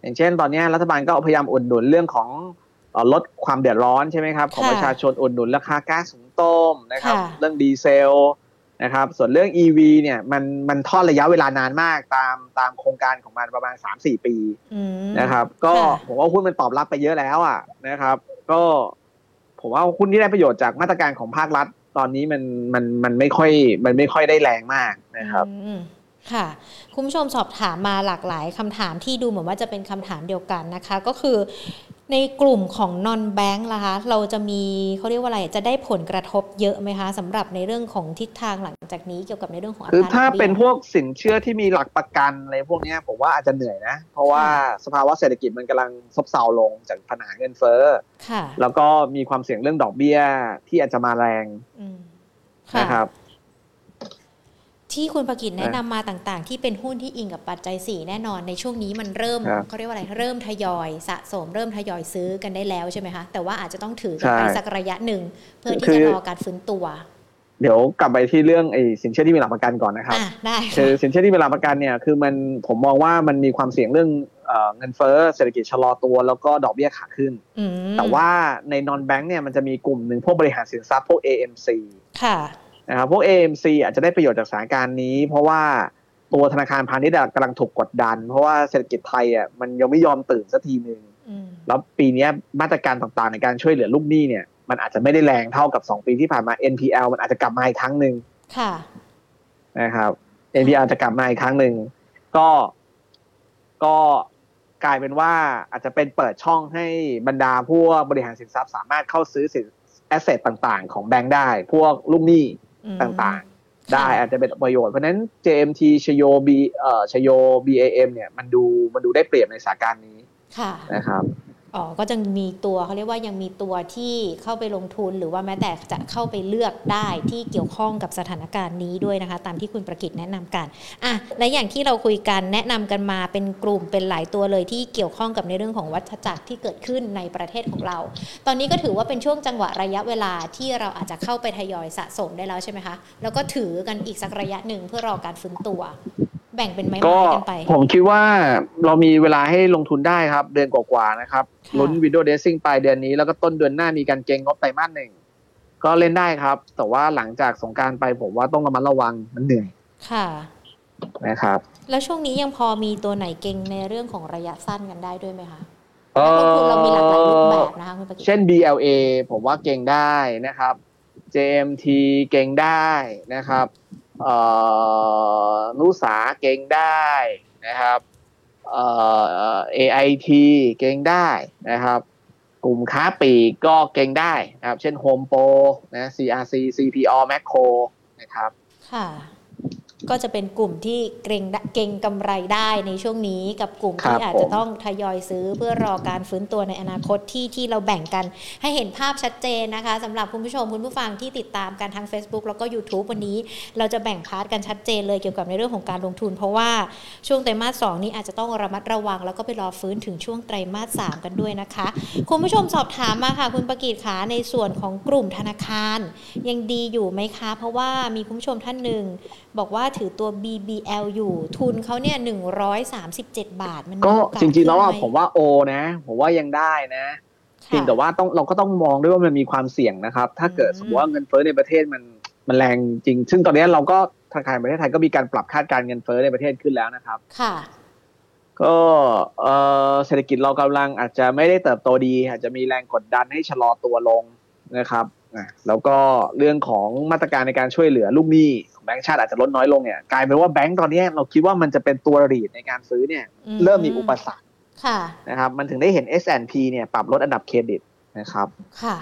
อย่างเช่น ตอนนี้รัฐบาลก็พยายามอุดหนุนเรื่องของเอ่อลดความเดือดร้อนใช่ไหมครับ ของค่ะประชาชนอุดหนุนราคาก๊าซหุงต้มนะครับค่ะเรื่องดีเซลนะครับ ส่วนเรื่อง EV เนี่ยมันมันทอดระยะเวลานานมากตามตามโครงการของมันประมาณ 3-4 ปีอืมนะครับ ก็ค่ะผมว่าหุ้นมันตอบรับไปเยอะแล้วอะนะครับ ก็ผมว่าหุ้นที่ได้ประโยชน์จากมาตรการของภาครัฐ ตอนนี้มันมันมันไม่ค่อยมันไม่ค่อยได้แรงมากนะครับค่ะคุณผู้ชมสอบถามมาหลากหลายคำถามที่ดูเหมือนว่าจะเป็นคำถามเดียวกันนะคะ ก็คือ ในกลุ่มของ non bank ล่ะคะ เราจะมีเขาเรียกว่าอะไร จะได้ผลกระทบเยอะไหมคะสำหรับในเรื่องของทิศทางหลังจากนี้เกี่ยวกับในเรื่องของอัตคือราดถ้าอกบี้ยเป็นพวกสินเชื่อที่มีหลักประกันอะไรพวกเนี้ยผมว่าอาจจะเหนื่อยนะ เพราะว่าสภาวะเศรษฐกิจมันกำลังซบเซาลงจากปัญหาเงินเฟ้อค่ะแล้วก็มีความเสี่ยงเรื่องดอกเบี้ยที่อาจจะมาแรงอืมค่ะนะครับ ที่คุณประกิตแนะนะนำมาต่างๆ ที่เป็นหุ้นที่อิงกับปัจจัย 4 แน่นอนในช่วงนี้มันเริ่มครับเขาเรียกว่าอะไรเริ่มทยอย สะสมเริ่มทยอยซื้อกันได้แล้วใช่ไหมคะแต่ว่าอาจจะต้องถือกันไปใช่สักระยะหนึ่ง เพื่อที่คือจะรอการฟื้นตัว เดี๋ยวกลับไปที่เรื่องไอ้สินเชื่อที่มีหลักประกันก่อนนะครับอะได้คืค่ะอสินเชื่อที่มีหลักประกันเนี่ยคือมันผมมองว่ามันมีความเสี่ยงเรื่องเอ่อเงินเฟ้อเศรษฐกิจชะลอตัวแล้วก็ดอกเบี้ยขาขึ้นอืมแต่ว่าใน non bank เนี่ยมันจะมีกลุ่มหนึ่งพวกบริหารสินทรัพย์พวก AMC ค่ะ นะครับพวก AMC อาจจะได้ประโยชน์จากสถานการณ์นี้ เพราะว่าตัวธนาคารพาณิชย์อะกำลังถูกกดดัน เพราะว่าเศรษฐกิจไทยอะมันยังไม่ยอมตื่นสักทีหนึ่งอืมแล้วปีเนี้ยมาตรการต่างๆ ในการช่วยเหลือลูกหนี้เนี่ย มันอาจจะไม่ได้แรงเท่ากับ 2 ปีที่ผ่านมา NPL มันอาจจะกลับมาอีกครั้งหนึ่งค่ะนะครับ NPL จะกลับมาอีกครั้งหนึ่งก็ก็กลายเป็นว่าอาจจะเป็นเปิดช่องให้บรรดาพวกบริหารสินทรัพย์สามารถเข้าซื้อสินแอสเซทต่างๆ ของแบงก์ได้ พวกลูกหนี้อืม ต่างๆ ได้ค่ะอาจจะเป็นประโยชน์เพราะฉะนั้น JMT ชโย B เอ่อชโย BAM เนี่ยมันดูมันดูได้เปรียบในสถานการณ์นี้ค่ะนะครับ อ๋อก็จะมีตัวเขาเรียกว่ายังมีตัวที่เข้าไปลงทุนหรือว่าแม้แต่จะเข้าไปเลือกได้ที่เกี่ยวข้องกับสถานการณ์นี้ด้วยนะคะ ตามที่คุณประกิตแนะนำกันอะและอย่างที่เราคุยกันแนะนำกันมาเป็นกลุ่มเป็นหลายตัวเลยที่เกี่ยวข้องกับในเรื่องของวัฏจักรที่เกิดขึ้นในประเทศของเรา ตอนนี้ก็ถือว่าเป็นช่วงจังหวะระยะเวลาที่เราอาจจะเข้าไปทยอยสะสมได้แล้วใช่ไหมคะแล้วก็ถือกันอีกสักระยะหนึ่งเพื่อรอการฟื้นตัว แบ่งเป็นไม้ก็ๆกันไป ผมคิดว่าเรามีเวลาให้ลงทุนได้ครับ เดือนกว่าๆนะครับค่ะลุ้นวิดีโอเดซิ่งปลายเดือนนี้แล้วก็ต้นเดือนหน้ามีการเก็งงบไตรมาสหนึ่งก็เล่นได้ครับ แต่ว่าหลังจากสงกรารไปผมว่าต้องระมัดระวังมันเหนื่อยค่ะนะครับ แล้วช่วงนี้ยังพอมีตัวไหนเก่งในเรื่องของระยะสั้นกันได้ด้วยไหมคะเอนักลงทุนเรามีหลากหลายรูปอแบบนะคะคุณประกิตเช่น BLA ผมว่าเก่งได้นะครับ JMT เก่งได้นะครับเอ่อ นุสาเก่งได้นะครับเอ่อ AIT เก่งได้นะครับ กลุ่มค้าปลีกก็เก่งได้นะครับ เช่น Home Pro นะ CRC CPO Macro นะครับ ค่ะ ก็จะเป็นกลุ่มที่เกรงเกรงกำไรได้ในช่วงนี้กับกลุ่มครับที่อาจจะผมต้องทยอยซื้อเพื่อรอการฟื้นตัวในอนาคตที่ที่เราแบ่งกัน ให้เห็นภาพชัดเจนนะคะสำหรับคุณผู้ชมคุณผู้ฟังที่ติดตามกันทาง Facebook แล้วก็ YouTube วันนี้ เราจะแบ่งพาร์ทกันชัดเจนเลยเกี่ยวกับในเรื่องของการลงทุน เพราะว่าช่วงไตรมาสสองนี้อาจจะต้องระมัดระวัง แล้วก็ไปรอฟื้นถึงช่วงไตรมาสสามกันด้วยนะคะ คุณผู้ชมสอบถามมาค่ะ คุณประกิตขาในส่วนของกลุ่มธนาคาร ยังดีอยู่ไหมคะ เพราะว่ามีคุณผู้ชมท่านหนึ่งบอกว่าถือตัว BBL อยู่ ทุนเขาเนี่ย137บาท มันมีก็โอกาสจริงๆแล้วอะขึ้นไหผมว่าโอนะ ผมว่ายังได้นะค่ะเพียงแต่ว่าต้องเราก็ต้องมองด้วยว่ามันมีความเสี่ยงนะครับ ถ้าเกิดอืมสมมติว่าเงินเฟ้อในประเทศมันมันแรงจริง ซึ่งตอนนี้เราก็ธนาคารแห่งประเทศไทยก็มีการปรับคาดการณ์เงินเฟ้อในประเทศขึ้นแล้วนะครับ ค่ะ ก็เอ่อเศรษฐกิจเรากำลังอาจจะไม่ได้เติบโตดี อาจจะมีแรงกดดันให้ชะลอตัวลงนะครับอะแล้วก็เรื่องของมาตรการในการช่วยเหลือลูกหนี้ของแบงก์ชาติอาจจะลดน้อยลงเนี่ยกลายเป็นว่าแบงก์ตอนนี้เราคิดว่ามันจะเป็นตัวรีดในการซื้อเนี่ยอืมเริ่มมีอุปสรรคค่ะนะครับมันถึงได้เห็น S&P เนี่ยปรับลดอันดับเครดิตนะครับค่ะ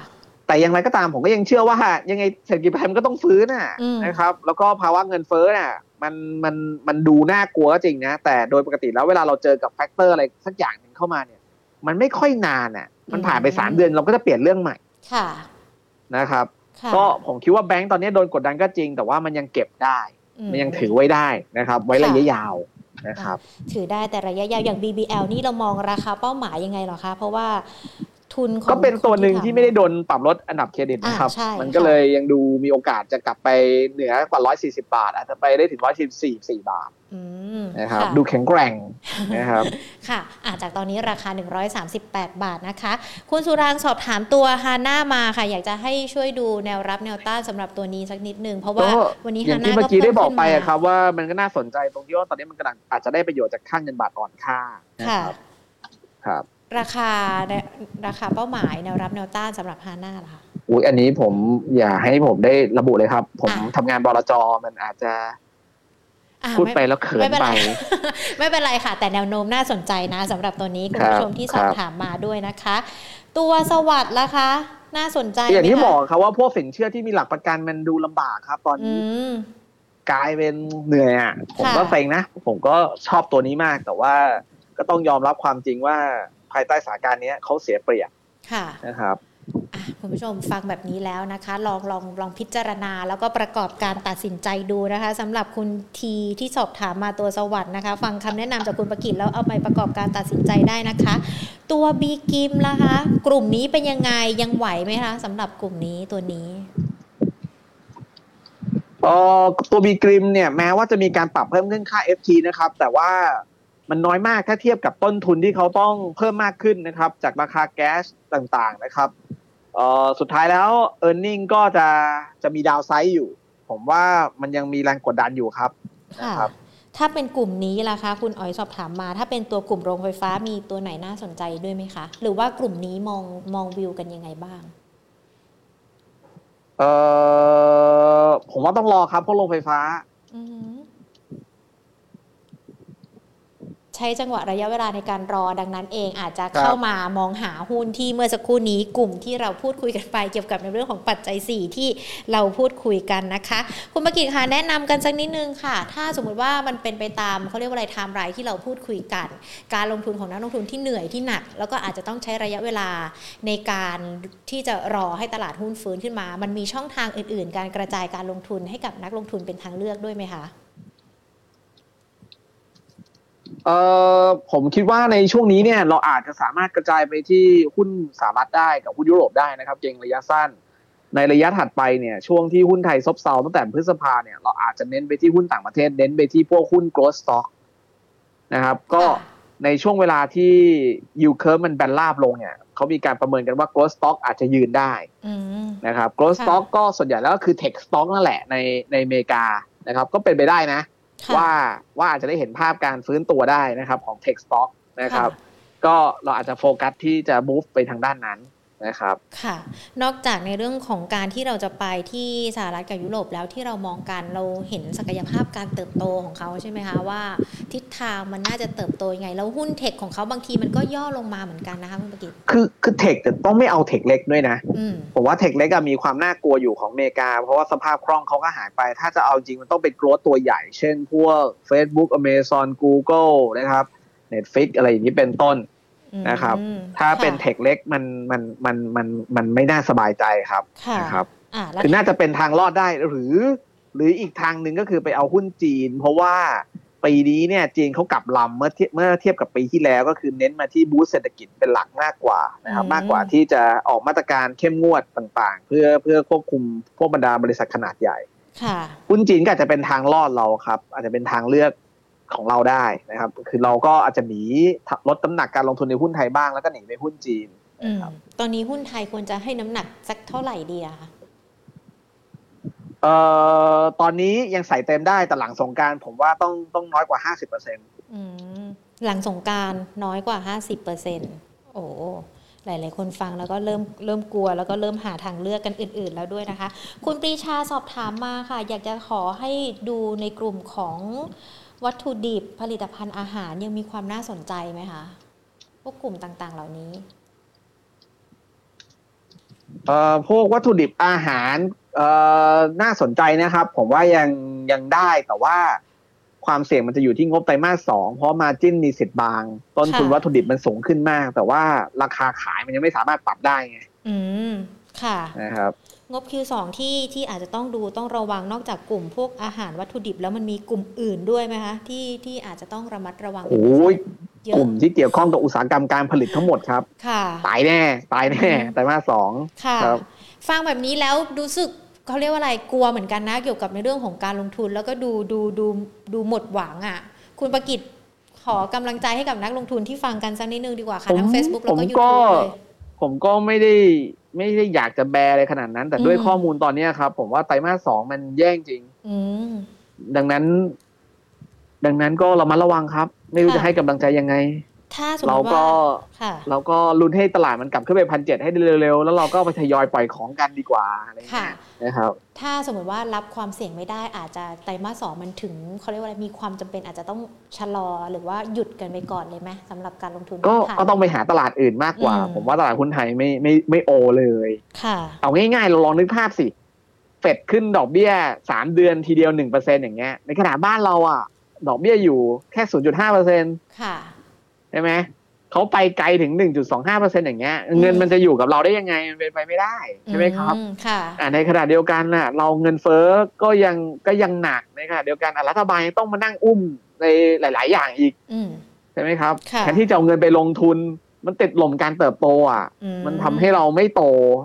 แต่อย่างไรก็ตามผมก็ยังเชื่อว่ายังไงเศรษฐกิจไทยมันก็ต้องฟื้นน่ะอืมนะครับ แล้วก็ภาวะเงินเฟ้อน่ะมันมันมันดูน่ากลัวก็จริงนะ แต่โดยปกติแล้วเวลาเราเจอกับ factor อะไรสักอย่างหนึ่งเข้ามาเนี่ย มันไม่ค่อยนานน่ะ มันผ่านไปสามเดือนเราก็จะเปลี่ยนเรื่องใหม่ค่ะนะครับค่ะ ก็ผมคิดว่าแบงก์ตอนนี้โดนกดดันก็จริง แต่ว่ามันยังเก็บได้ มันยังถือไว้ได้นะครับ ไว้ระยะยาวนะครับถือได้แต่ระยะยาวอย่าง BBL นี่เรามองราคาเป้าหมายยังไงเหรอคะ เพราะว่า ทุนของก็เป็นตัวหนึ่งคที่ไม่ได้โดนปรับลดอันดับเครดิตนะครับอ่าใช่มันก็ค่ะเลยยังดูมีโอกาสจะกลับไปเหนือกว่า 140 บาท อาจจะไปได้ถึง 144 4บาทอืมนะครับะดูแข็งแกร่งนะครับค่ะอาจากตอนนี้ราคา 138 บาทนะคะ คุณสุรางค์สอบถามตัวฮาน่ามาค่ะ อยากจะให้ช่วยดูแนวรับแนวต้านสำหรับตัวนี้สักนิดนึง เพราะว่าก็วันนี้อฮาย่างน่าที่เมื่ก็อกี้เพิ่ได้มบอกขึ้นไปมาอะครับว่ามันก็น่าสนใจตรงที่ว่าตอนนี้มันกำลังอาจจะได้ประโยชน์จากค่าเงินบาทอ่อนค่านะค่ะครับครับ ราคาราคาเป้าหมายแนวรับแนวต้านสำหรับฮาน่าล่ะคะอุ้ยอันนี้ผมอย่าให้ผมได้ระบุเลยครับ ผมอะทำงานบลจมันอาจจะอะพูดม่ไปแล้วเขินไม่เป็นไปไรไม่เป็นไรค่ะ แต่แนวโน้มน่าสนใจนะสำหรับตัวนี้คุณผู้ชมที่สอบครับถามมาด้วยนะคะ ตัวสวัสด์ล่ะคะ น่าสนใจอย่างที่ไหมคะบอกครับว่าพวกสินเชื่อที่มีหลักประกันมันดูลำบากครับ ตอนอืนี้มกลายเป็นเหนื่อยอะผมก็ค่ะเซ็งนะ ผมก็ชอบตัวนี้มากแต่ว่าก็ต้องยอมรับความจริงว่า ภายใต้สถานการณ์เนี้ยเขาเสียเปรียบค่ะนะครับอะคุณผู้ชมฟังแบบนี้แล้วนะคะ ลองลองลองพิจารณาแล้วก็ประกอบการตัดสินใจดูนะคะสำหรับคุณทีที่สอบถามมาตัวสวัสด์นะคะ ฟังคำแนะนำจากคุณประกิตแล้วเอาไปประกอบการตัดสินใจได้นะคะ ตัวบีกิมล่ะคะ กลุ่มนี้เป็นยังไงยังไหวไหมคะสำหรับกลุ่มนี้ตัวนี้เอ่อตัวบีกริมเนี่ยแม้ว่าจะมีการปรับเพิ่มเงื่อนค่า FT นะครับ แต่ว่า มันน้อยมากถ้าเทียบกับต้นทุนที่เขาต้องเพิ่มมากขึ้นนะครับ จากราคาแก๊สต่างๆนะครับเอ่อสุดท้ายแล้ว e a r n i n g ก็จะจะมีดาวไซด์อยู่ ผมว่ามันยังมีแรงกดดันอยู่ครับค่ะนะครับ ถ้าเป็นกลุ่มนี้ล่ะคะคุณอ๋อยสอบถามมา ถ้าเป็นตัวกลุ่มโรงไฟฟ้ามีตัวไหนน่าสนใจด้วยไหมคะ หรือว่ากลุ่มนี้มองมองวิวกันยังไงบ้างเอ่อผมว่าต้องรอครับเพราะโรงไฟฟ้า อือหือ ใช้จังหวะระยะเวลาในการรอดังนั้นเองอาจจะเข้ามามองหาหุ้นที่เมื่อสักครู่นี้กลุ่มที่เราพูดคุยกันไปเกี่ยวกับในเรื่องของปัจจัย 4 ที่เราพูดคุยกันนะคะ คุณประกิตค่ะแนะนำกันสักนิดนึงค่ะ ถ้าสมมุติว่ามันเป็นไปตามเขาเรียกว่าอะไรไทม์ไลน์ที่เราพูดคุยกัน การลงทุนของนักลงทุนที่เหนื่อยที่หนัก แล้วก็อาจจะต้องใช้ระยะเวลาในการที่จะรอให้ตลาดหุ้นฟื้นขึ้นมา มันมีช่องทางอื่น ๆ การกระจายการลงทุนให้กับนักลงทุนเป็นทางเลือกด้วยไหมคะ เอ่อผมคิดว่าในช่วงนี้เนี่ยเราอาจจะสามารถกระจายไปที่หุ้นสหรัฐได้กับหุ้นยุโรปได้นะครับ เก่งระยะสั้น ในระยะถัดไปเนี่ยช่วงที่หุ้นไทยซบเซาตั้งแต่พฤษภาเนี่ยเราอาจจะเน้นไปที่หุ้นต่างประเทศ เน้นไปที่พวกหุ้น growth stock นะครับ ก็ในช่วงเวลาที่ yield curve มันแบนราบลงเนี่ยเขามีการประเมินกันว่า growth stock อาจจะยืนได้นะครับ growth stock ก็ส่วนใหญ่แล้วก็คือ tech stock นั่นแหละในในอเมริกานะครับ ก็เป็นไปได้นะ ว่าว่าอาจจะได้เห็นภาพการฟื้นตัวได้นะครับของ tech stock นะครับ ก็เราอาจจะโฟกัสที่จะ move ไปทางด้านนั้น นะครับค่ะ นอกจากในเรื่องของการที่เราจะไปที่สหรัฐกับยุโรปแล้วที่เรามองกันเราเห็นศักยภาพการเติบโตของเขาใช่ไหมคะว่า ทิศทางมันน่าจะเติบโตยังไง แล้วหุ้นเทคของเขาบางทีมันก็ย่อลงมาเหมือนกันนะคะคุณประกิตคือคือเทคแต่ต้องไม่เอาเทคเล็กด้วยนะอืมผมว่าเทคเล็กอะมีความน่ากลัวอยู่ของอเมริกา เพราะว่าสภาพคล่องเขาก็หายไป ถ้าจะเอาจริงมันต้องเป็น growth ตัวใหญ่ เช่น พวก Facebook Amazon Google นะครับ Netflix อะไรอย่างนี้เป็นต้น นะครับอืมถ้าเป็นค่ะเทคเล็กมันมันมันมันมันไม่น่าสบายใจครับค่ะนะครับอ่าแล้วคือน่าจะเป็นทางรอดได้หรือ หรืออีกทางหนึ่งก็คือไปเอาหุ้นจีน เพราะว่าปีนี้เนี่ยจีนเขากลับลำเมื่อเทียบเมื่อเทียบกับปีที่แล้วก็คือเน้นมาที่บูสต์เศรษฐกิจเป็นหลักมากกว่านะครับมากกว่าที่จะออกมาตรการเข้มงวดต่างๆ เพื่อเพื่อควบคุมพวกบรรดาบริษัทขนาดใหญ่ค่ะหุ้นจีนก็อาจจะเป็นทางรอดเราครับ อาจจะเป็นทางเลือก ของเราได้นะครับ คือเราก็อาจจะหนีลดน้ำหนักการลงทุนในหุ้นไทยบ้างแล้วก็หนีไปหุ้นจีนอืมตอนนี้หุ้นไทยควรจะให้น้ำหนักสักเท่าไหร่ดีอะคะเอ่อตอนนี้ยังใส่เต็มได้แต่หลังสงกรารผมว่าต้องต้องน้อยกว่าห้าสิบเปอร์เซ็นต์อืมหลังสงกรารน้อยกว่าห้าสิบเปอร์เซ็นโอ้หลาย ๆ คนฟังแล้วก็เริ่มเริ่มกลัว แล้วก็เริ่มหาทางเลือกกันอื่น ๆ แล้วด้วยนะคะ คุณปรีชาสอบถามมาค่ะ อยากจะขอให้ดูในกลุ่มของ วัตถุดิบผลิตภัณฑ์อาหารยังมีความน่าสนใจไหมคะ พวกกลุ่มต่างๆ เหล่านี้เอ่อพวกวัตถุดิบอาหารเอ่อน่าสนใจนะครับ ผมว่ายังยังได้แต่ว่าความเสี่ยงมันจะอยู่ที่งบไตรมาสสองเพราะมาจิ้นมีสิทธิ์บาง ต้นทุนค่ะวัตถุดิบมันสูงขึ้นมาก แต่ว่าราคาขายมันยังไม่สามารถปรับได้ไงอืมค่ะนะครับ งบ Q2 ที่ที่อาจจะต้องดูต้องระวังนอกจากกลุ่มพวกอาหารวัตถุดิบ แล้วมันมีกลุ่มอื่นด้วยไหมคะที่ที่อาจจะต้องระมัดระวังโอ้ยเยอะกลุ่มที่เกี่ยวข้องกับอุตสาหกรรมการผลิตทั้งหมดครับค่ะตายแน่ตายแน่อืมไตรมาสสองค่ะครับฟังแบบนี้แล้วรู้สึกเขาเรียกว่าอะไรกลัวเหมือนกันนะ เกี่ยวกับในเรื่องของการลงทุน แล้วก็ดูดูดูดูหมดหวังอะ คุณประกิตขอกำลังใจให้กับนักลงทุนที่ฟังกันสักนิดนึงดีกว่าค่ะทั้ง Facebook แล้วก็ผม YouTube ก็เลย ผมก็ไม่ได้ไม่ได้อยากจะแบร์อะไรขนาดนั้น แต่ด้วยอืมข้อมูลตอนเนี้ยครับ ผมว่าไตรมาสสองมันแย่งจริงอืมดังนั้น ดังนั้นก็เรามาระวังครับ ไม่รู้ค่ะจะให้กำลังใจยังไง ถ้าสมมเราติว่าก็ค่ะเราก็ลุ้นให้ตลาดมันกลับขึ้นไปพันเจ็ดให้ได้เร็วๆ แล้วเราก็ไปทยอยปล่อยของกันดีกว่าอะไรอย่างค่ะเงี้ยนะครับ ถ้าสมมติว่ารับความเสี่ยงไม่ได้อาจจะไตรมาสสองมันถึงเขาเรียกว่าอะไรมีความจำเป็นอาจจะต้องชะลอหรือว่าหยุดกันไปก่อนเลยไหมสำหรับการลงทุนก็หุ้นไทยก็ต้องไปหาตลาดอื่นมากกว่าอืมผมว่าตลาดหุ้นไทยไม่ไม่ไม่โอเลยค่ะเอาง่ายๆเราลองนึกภาพสิเฟดขึ้นดอกเบี้ยสามเดือนทีเดียวหนึ่งเปอร์เซ็นอย่างเงี้ยในขณะบ้านเราอะดอกเบี้ยอยู่แค่ศูนย์จุดห้าเปอร์เซ็นค่ะใช่ไหมเขาไปไกลถึงหนึ่งจุดสองห้าเปอร์เซ็นอย่างเงี้ย เงินมันจะอยู่กับเราได้ยังไง มันเป็นไปไม่ได้ ใช่ไหมครับอืค่ะอ่าในขณะเดียวกันน่ะ เราเงินเฟ้อก็ยังก็ยังหนักในขณะเดียวกันอะรัฐบาลยังต้องมานั่งอุ้มในหลาย ๆ อย่างอีกอืมใช่ไหมครับค่ะแทนที่จะเอาเงินไปลงทุน มันติดลมการเติบโตอะอืมันทำให้เราไม่โต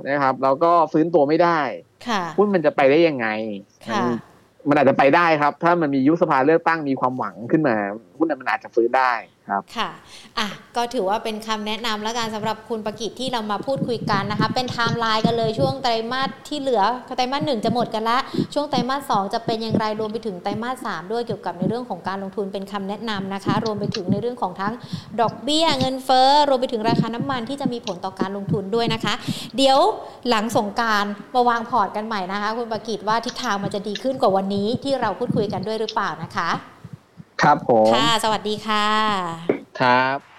นะครับแล้วก็ฟื้นตัวไม่ได้ค่ะหุ้นมันจะไปได้ยังไงค่ะมันมันอาจจะไปได้ครับ ถ้ามันมียุบสภาเลือกตั้งมีความหวังขึ้นมาหุ้นนั้นมันอาจจะฟื้นได้ ครับค่ะอะก็ถือว่าเป็นคำแนะนำแล้วกันสำหรับคุณประกิตที่เรามาพูดคุยกันนะคะ เป็นไทม์ไลน์กันเลยช่วงไตรมาสที่เหลือไตรมาสหนึ่งจะหมดกันละ ช่วงไตรมาสสองจะเป็นอย่างไรรวมไปถึงไตรมาสสามด้วยเกี่ยวกับในเรื่องของการลงทุนเป็นคำแนะนำนะคะ รวมไปถึงในเรื่องของทั้งดอกเบี้ยเงินเฟ้อรวมไปถึงราคาน้ำมันที่จะมีผลต่อการลงทุนด้วยนะคะ เดี๋ยวหลังสงการมาวางพอร์ตกันใหม่นะคะ คุณประกิตว่าทิศทางมันจะดีขึ้นกว่าวันนี้ที่เราพูดคุยกันด้วยหรือเปล่านะคะ ครับผมค่ะ สวัสดีค่ะ ครับ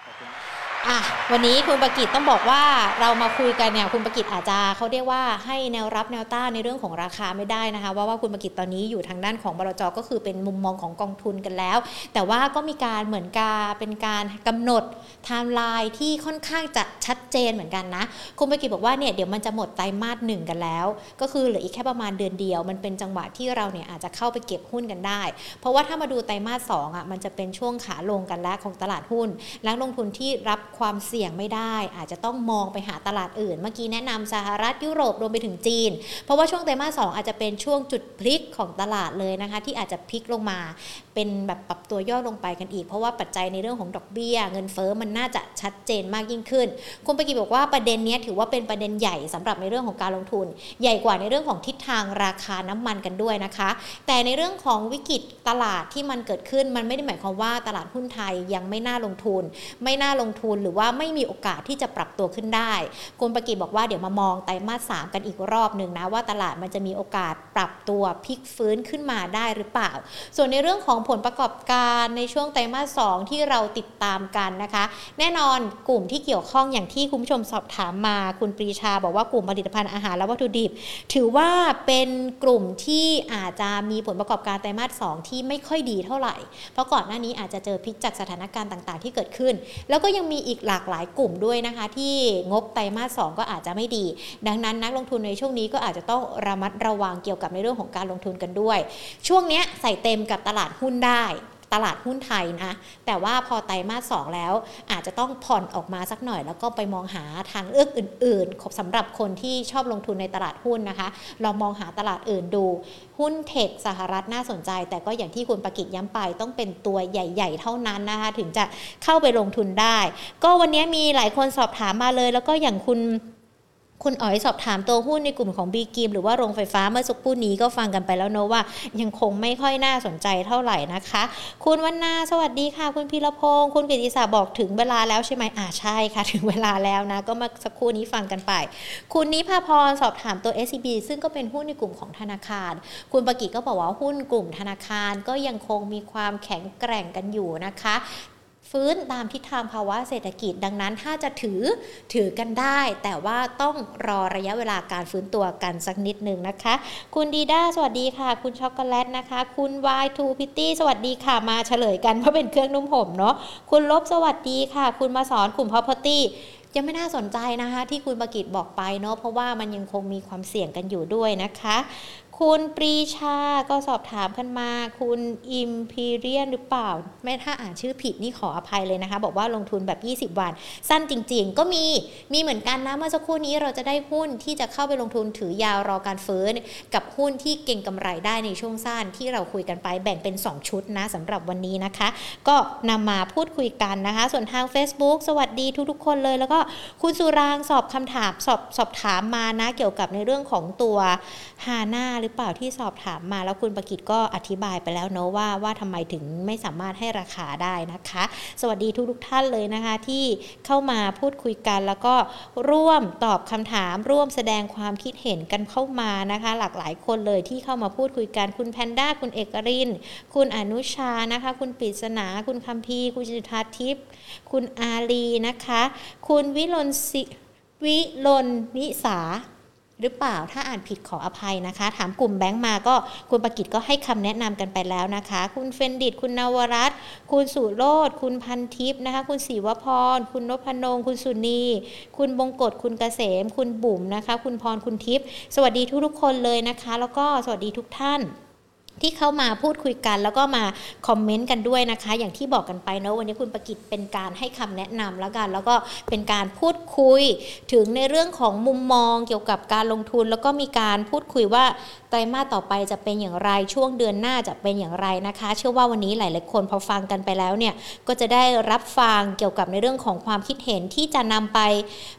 อะวันนี้คุณประกิตต้องบอกว่าเรามาคุยกันเนี่ยคุณประกิตอาจจะเขาเรียกว่าให้แนวรับแนวต้านในเรื่องของราคาไม่ได้นะคะว่าว่าคุณประกิตตอนนี้อยู่ทางด้านของบลจก็คือเป็นมุมมองของกองทุนกันแล้ว แต่ว่าก็มีการเหมือนกาเป็นการกำหนดไทม์ไลน์ที่ค่อนข้างจะชัดเจนเหมือนกันนะคุณประกิตบอกว่าเนี่ยเดี๋ยวมันจะหมดไตรมาสหนึ่งกันแล้ว ก็คือเหลืออีกแค่ประมาณเดือนเดียว มันเป็นจังหวะที่เราเนี่ยอาจจะเข้าไปเก็บหุ้นกันได้ เพราะว่าถ้ามาดูไตรมาสสองอะมันจะเป็นช่วงขาลงกันแล้วของตลาดหุ้นนักลงทุนที่รับความเสี่ยงไม่ได้ อาจจะต้องมองไปหาตลาดอื่น เมื่อกี้แนะนำสหรัฐยุโรปรวมไปถึงจีน เพราะว่าช่วงไตรมาสสองอาจจะเป็นช่วงจุดพลิกของตลาดเลยนะคะ ที่อาจจะพลิกลงมา เป็นแบบปรับตัวย่อลงไปกันอีก เพราะว่าปัจจัยในเรื่องของดอกเบี้ย เงินเฟ้อมันน่าจะชัดเจนมากยิ่งขึ้น คุณปกิบอกว่าประเด็นนี้ถือว่าเป็นประเด็นใหญ่สำหรับในเรื่องของการลงทุน ใหญ่กว่าในเรื่องของทิศทางราคาน้ำมันกันด้วยนะคะ แต่ในเรื่องของวิกฤตตลาดที่มันเกิดขึ้นมันไม่ได้หมายความว่าตลาดหุ้นไทยยังไม่น่าลงทุน ไม่น่าลงทุนหรือว่าไม่มีโอกาสที่จะปรับตัวขึ้นได้ คุณปกิบอกว่าเดี๋ยวมามองไตรมาสสกันอีกรอบหนึ่งนะว่าตลาดมันจะมีโอกาสปรับตัวพลิกฟื้นขึ้นมาได้หรือเปล่า ส่วนในเรื่องของผลประกอบการในช่วงไตรมาสสที่เราติดตามกันนะคะ แน่นอนกลุ่มที่เกี่ยวข้องอย่างที่คุณผู้ชมสอบถามมาคุณปรีชาบอกว่ากลุ่มผลิตภัณฑ์อาหารและวัตถุดิบ ถือว่าเป็นกลุ่มที่อาจจะมีผลประกอบการไตรมาสสที่ไม่ค่อยดีเท่าไหร่ เพราะก่อนหน้านี้อาจจะเจอพิษจากสถานการณ์ต่าง ๆ ที่เกิดขึ้น แล้วก็ยังมีอีกหลากหลายกลุ่มด้วยนะคะ ที่งบไตรมาสสก็อาจจะไม่ดี ดังนั้นนักลงทุนในช่วงนี้ก็อาจจะต้องระมัดระวังเกี่ยวกับในเรื่องของการลงทุนกันด้วย ช่วงนี้ใส่เต็มกับตลาดหุ้นได้ตลาดหุ้นไทยนะ แต่ว่าพอไตรมาสสองแล้ว อาจจะต้องผ่อนออกมาสักหน่อย แล้วก็ไปมองหาทางเลือกอื่นๆสำหรับคนที่ชอบลงทุนในตลาดหุ้นนะคะ ลองมองหาตลาดอื่นดู หุ้นเทคสหรัฐน่าสนใจ แต่ก็อย่างที่คุณประกิตย้ำไปต้องเป็นตัวใหญ่ ๆ เท่านั้นนะคะ ถึงจะเข้าไปลงทุนได้ ก็วันนี้มีหลายคนสอบถามมาเลย แล้วก็อย่างคุณ คุณอ๋อยสอบถามตัวหุ้นในกลุ่มของบีกิมหรือว่าโรงไฟฟ้าเมื่อสักครู่นี้ก็ฟังกันไปแล้วเนอะว่า ยังคงไม่ค่อยน่าสนใจเท่าไหร่นะคะ คุณวันนาสวัสดีค่ะ คุณพีรพงศ์คุณกิติศักดิ์บอกถึงเวลาแล้วใช่ไหมอ่าใช่ค่ะ ถึงเวลาแล้วนะ ก็มาสักครู่นี้ฟังกันไป คุณนิพาพรสอบถามตัว SCB ซึ่งก็เป็นหุ้นในกลุ่มของธนาคาร คุณปกิก็บอกว่าหุ้นกลุ่มธนาคารก็ยังคงมีความแข็งแกร่งกันอยู่นะคะ ฟื้นตามทิศทางภาวะเศรษฐกิจดังนั้นถ้าจะถือถือกันได้ แต่ว่าต้องรอระยะเวลาการฟื้นตัวกันสักนิดหนึ่งนะคะ คุณดีด้าสวัสดีค่ะ คุณช็อกโกแลตนะคะ คุณ Y2 Pitty สวัสดีค่ะมาเฉลยกันเพราะเป็นเครื่องนุ่มผมเนาะคุณลบสวัสดีค่ะ คุณมาสอนกลุ่ม property ยังไม่น่าสนใจนะคะที่คุณประกิตบอกไปเนาะเพราะว่ามันยังคงมีความเสี่ยงกันอยู่ด้วยนะคะ คุณปรีชาก็สอบถามกันมา คุณอิมพีเรียนหรือเปล่า ไม่ถ้าอ่านชื่อผิดนี่ขออภัยเลยนะคะ บอกว่าลงทุนแบบ 20 วัน สั้นจริง ๆ ก็มีมีเหมือนกันนะ เมื่อสักครู่นี้เราจะได้หุ้นที่จะเข้าไปลงทุนถือยาวรอการฟื้น กับหุ้นที่เก่งกำไรได้ในช่วงสั้นที่เราคุยกันไปแบ่งเป็น 2 ชุดนะสำหรับวันนี้นะคะ ก็นำมาพูดคุยกันนะคะ ส่วนทาง Facebook สวัสดีทุกๆ คนเลย แล้วก็คุณสุรางสอบคำถามสอบสอบถามมานะเกี่ยวกับในเรื่องของตัว ฮาน่าหรือเปล่าที่สอบถามมา แล้วคุณประกิตก็อธิบายไปแล้วเนาะว่าว่าทำไมถึงไม่สามารถให้ราคาได้นะคะ สวัสดีทุกทุกท่านเลยนะคะ ที่เข้ามาพูดคุยกัน แล้วก็ร่วมตอบคำถาม ร่วมแสดงความคิดเห็นกันเข้ามานะคะ หลากหลายคนเลยที่เข้ามาพูดคุยกันคุณแพนด้าคุณเอกริน คุณอนุชานะคะ คุณปิศนา คุณคัมพีคุณจิตาทิพย์คุณอาลีนะคะ คุณวิลนสิวิลนนิสา หรือเปล่าถ้าอ่านผิดขออภัยนะคะ ถามกลุ่มแบงค์มาก็คุณประกิตก็ให้คำแนะนำกันไปแล้วนะคะ คุณเฟนดิต คุณนวรัตคุณสุโรธคุณพันทิพย์นะคะ คุณศรีวพร คุณนพนง คุณสุนี คุณบงกฎคุณเกษม คุณบุ๋มนะคะ คุณพรคุณทิพย์สวัสดีทุกๆคนเลยนะคะ แล้วก็สวัสดีทุกท่าน ที่เข้ามาพูดคุยกันแล้วก็มาคอมเมนต์กันด้วยนะคะ อย่างที่บอกกันไปเนาะวันนี้คุณประกิตเป็นการให้คำแนะนำแล้วกัน แล้วก็เป็นการพูดคุยถึงในเรื่องของมุมมองเกี่ยวกับการลงทุน แล้วก็มีการพูดคุยว่าไตรมาสต่อไปจะเป็นอย่างไรช่วงเดือนหน้าจะเป็นอย่างไรนะคะ เชื่อว่าวันนี้หลาย ๆ คนพอฟังกันไปแล้วเนี่ยก็จะได้รับฟังเกี่ยวกับในเรื่องของความคิดเห็นที่จะนำไป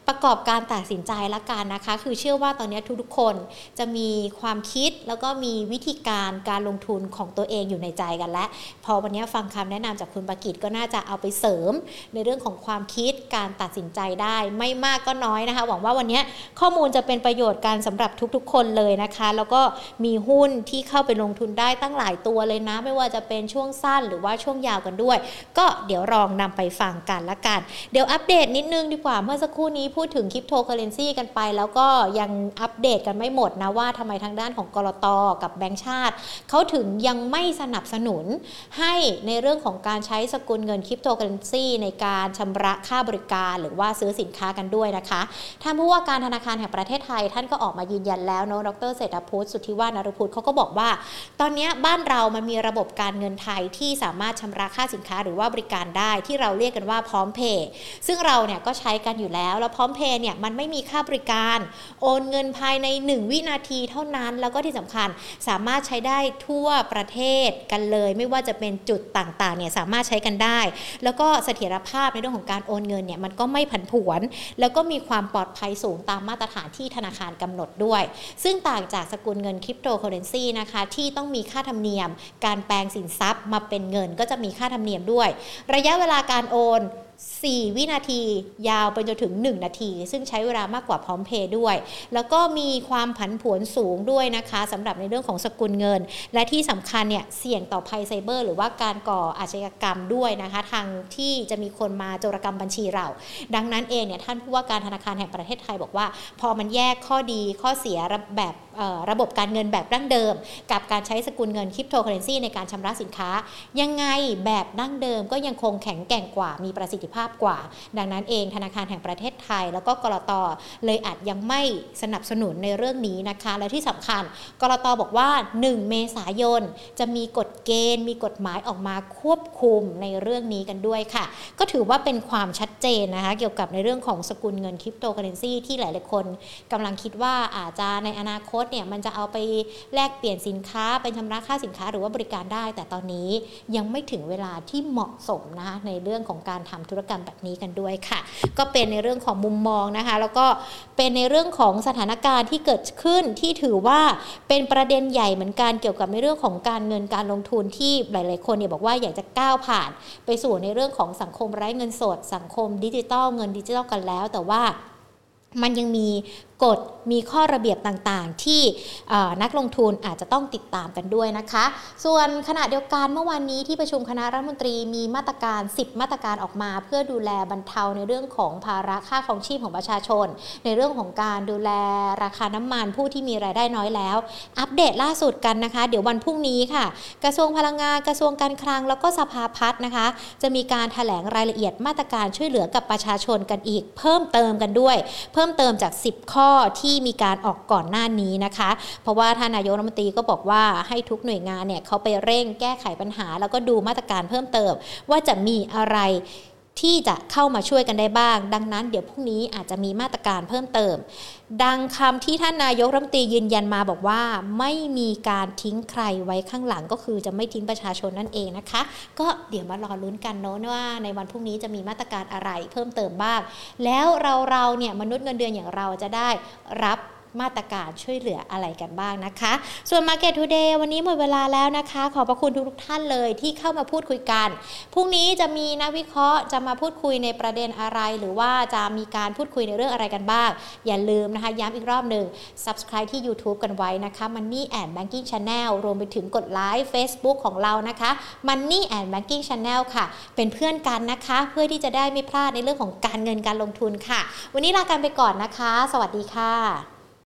ประกอบการตัดสินใจละกันนะคะ คือเชื่อว่าตอนนี้ทุกๆคนจะมีความคิดแล้วก็มีวิธีการการลงทุนของตัวเองอยู่ในใจกันและพอวันนี้ฟังคำแนะนำจากคุณประกิตก็น่าจะเอาไปเสริม ในเรื่องของความคิดการตัดสินใจได้ไม่มากก็น้อยนะคะ หวังว่าวันนี้ข้อมูลจะเป็นประโยชน์กันสำหรับทุกๆ คนเลยนะคะ แล้วก็มีหุ้นที่เข้าไปลงทุนได้ตั้งหลายตัวเลยนะ ไม่ว่าจะเป็นช่วงสั้นหรือว่าช่วงยาวกันด้วย ก็เดี๋ยวลองนำไปฟังกันละกัน เดี๋ยวอัปเดตนิดนึงดีกว่าเมื่อสักครู่นี้พูดถึงคริปโตเคอร์เรนซีกันไป แล้วก็ยังอัปเดตกันไม่หมดนะว่าทำไมทางด้านของก.ล.ต.กับแบงก์ชาติเขาถึงยังไม่สนับสนุนให้ในเรื่องของการใช้สกุลเงินคริปโตเคอร์เรนซีในการชำระค่าบริการ หรือว่าซื้อสินค้ากันด้วยนะคะท่านผู้ว่าการธนาคารแห่งประเทศไทย ท่านก็ออกมายืนยันแล้วเนาะดร.เศรษฐพุฒิ สุทธิวาทนฤพุฒิเขาก็บอกว่า ตอนนี้บ้านเรามันมีระบบการเงินไทยที่สามารถชำระค่าสินค้าหรือว่าบริการได้ที่เราเรียกกันว่าพร้อมเพย์ซึ่งเราเนี่ยก็ใช้กันอยู่แล้ว แล้วพร้อมเพย์เนี่ยมันไม่มีค่าบริการ โอนเงินภายใน 1 วินาทีเท่านั้น แล้วก็ที่สำคัญสามารถใช้ได้ทั่วประเทศกันเลย ไม่ว่าจะเป็นจุดต่างๆเนี่ยสามารถใช้กันได้ แล้วก็เสถียรภาพในเรื่องของการโอนเงินเนี่ยมันก็ไม่ผันผวน แล้วก็มีความปลอดภัยสูงตามมาตรฐานที่ธนาคารกำหนดด้วย ซึ่งต่างจากสกุลเงินคริปโตเคอร์เรนซีนะคะที่ต้องมีค่าธรรมเนียม การแปลงสินทรัพย์มาเป็นเงินก็จะมีค่าธรรมเนียมด้วย ระยะเวลาการโอน 4 วินาที ยาวไปจนถึง 1 นาที ซึ่งใช้เวลามากกว่าพร้อมเพย์ด้วย แล้วก็มีความผันผวนสูงด้วยนะคะสำหรับในเรื่องของสกุลเงิน และที่สำคัญเนี่ยเสี่ยงต่อภัยไซเบอร์ หรือว่าการก่ออาชญากรรมด้วยนะคะ ทางที่จะมีคนมาโจรกรรมบัญชีเรา ดังนั้นเองเนี่ยท่านผู้ว่าการธนาคารแห่งประเทศไทยบอกว่า พอมันแยกข้อดีข้อเสียแบบระบบการเงินแบบดั้งเดิม กับการใช้สกุลเงินคริปโตเคอเรนซีในการชำระสินค้า ยังไงแบบดั้งเดิมก็ยังคงแข็งแกร่งกว่ามีประสิทธิภาพกว่า ดังนั้นเองธนาคารแห่งประเทศไทย แล้วก็กรตเลยอาจยังไม่สนับสนุนในเรื่องนี้นะคะ และที่สำคัญกรตบอกว่า 1 เมษายน จะมีกฎเกณฑ์ มีกฎหมายออกมาควบคุมในเรื่องนี้กันด้วยค่ะ ก็ถือว่าเป็นความชัดเจนนะคะ เกี่ยวกับในเรื่องของสกุลเงินคริปโตเคอเรนซีที่หลายๆคนกำลังคิดว่าอาจจะในอนาคตเนี่ยมันจะเอาไปแลกเปลี่ยนสินค้าเป็นชำระค่าสินค้าหรือว่าบริการได้ แต่ตอนนี้ยังไม่ถึงเวลาที่เหมาะสมนะคะในเรื่องของการทำธุรกรรมแบบนี้กันด้วยค่ะ ก็เป็นในเรื่องของมุมมองนะคะ แล้วก็เป็นในเรื่องของสถานการณ์ที่เกิดขึ้นที่ถือว่าเป็นประเด็นใหญ่เหมือนกันเกี่ยวกับในเรื่องของการเงินการลงทุนที่หลาย ๆ คนเนี่ยบอกว่าอยากจะก้าวผ่าน ไปสู่ในเรื่องของสังคมไร้เงินสด สังคมดิจิตอลเงินดิจิตอลกันแล้ว แต่ว่ามันยังมีกฎมีข้อระเบียบต่างๆ ที่นักลงทุนอาจจะต้องติดตามกันด้วยนะคะ ส่วนขณะเดียวกันเมื่อวานนี้ที่ประชุมคณะรัฐมนตรีมีมาตรการ 10 มาตรการออกมา เพื่อดูแลบรรเทาในเรื่องของภาระค่าครองชีพของประชาชน ในเรื่องของการดูแลราคาน้ำมันผู้ที่มีรายได้น้อยแล้ว อัปเดตล่าสุดกันนะคะ เดี๋ยววันพรุ่งนี้ค่ะ กระทรวงพลังงานกระทรวงการคลังแล้วก็สภาพัฒน์นะคะ จะมีการถแถลงรายละเอียดมาตรการช่วยเหลือกับประชาชนกันอีก เพิ่มเติมกันด้วย เพิ่มเติมจาก 10 ข้อที่มีการออกก่อนหน้านี้นะคะ เพราะว่าท่านนายกรัฐมนตรีก็บอกว่าให้ทุกหน่วยงานเนี่ยเขาไปเร่งแก้ไขปัญหา แล้วก็ดูมาตรการเพิ่มเติม ว่าจะมีอะไร ที่จะเข้ามาช่วยกันได้บ้าง ดังนั้นเดี๋ยวพรุ่งนี้อาจจะมีมาตรการเพิ่มเติม ดังคำที่ท่านนายกรัฐมนตรียืนยันมาบอกว่า ไม่มีการทิ้งใครไว้ข้างหลังก็คือจะไม่ทิ้งประชาชนนั่นเองนะคะ ก็เดี๋ยวมารอลุ้นกันเนาะว่า ในวันพรุ่งนี้จะมีมาตรการอะไรเพิ่มเติมบ้าง แล้วเราเราเนี่ยมนุษย์เงินเดือนอย่างเราจะได้รับ มาตรการช่วยเหลืออะไรกันบ้างนะคะ ส่วน Market Today วันนี้หมดเวลาแล้วนะคะ ขอบพระคุณทุกท่านเลยที่เข้ามาพูดคุยกัน พรุ่งนี้จะมีนักวิเคราะห์จะมาพูดคุยในประเด็นอะไร หรือว่าจะมีการพูดคุยในเรื่องอะไรกันบ้าง อย่าลืมนะคะ ย้ำอีกรอบหนึ่ง Subscribe ที่ YouTube กันไว้นะคะ Money and Banking Channel รวมไปถึงกดไลค์ Facebook ของเรานะคะ Money and Banking Channel ค่ะ เป็นเพื่อนกันนะคะ เพื่อที่จะได้ไม่พลาดในเรื่องของการเงินการลงทุนค่ะ วันนี้ลากันไปก่อนนะคะ สวัสดีค่ะ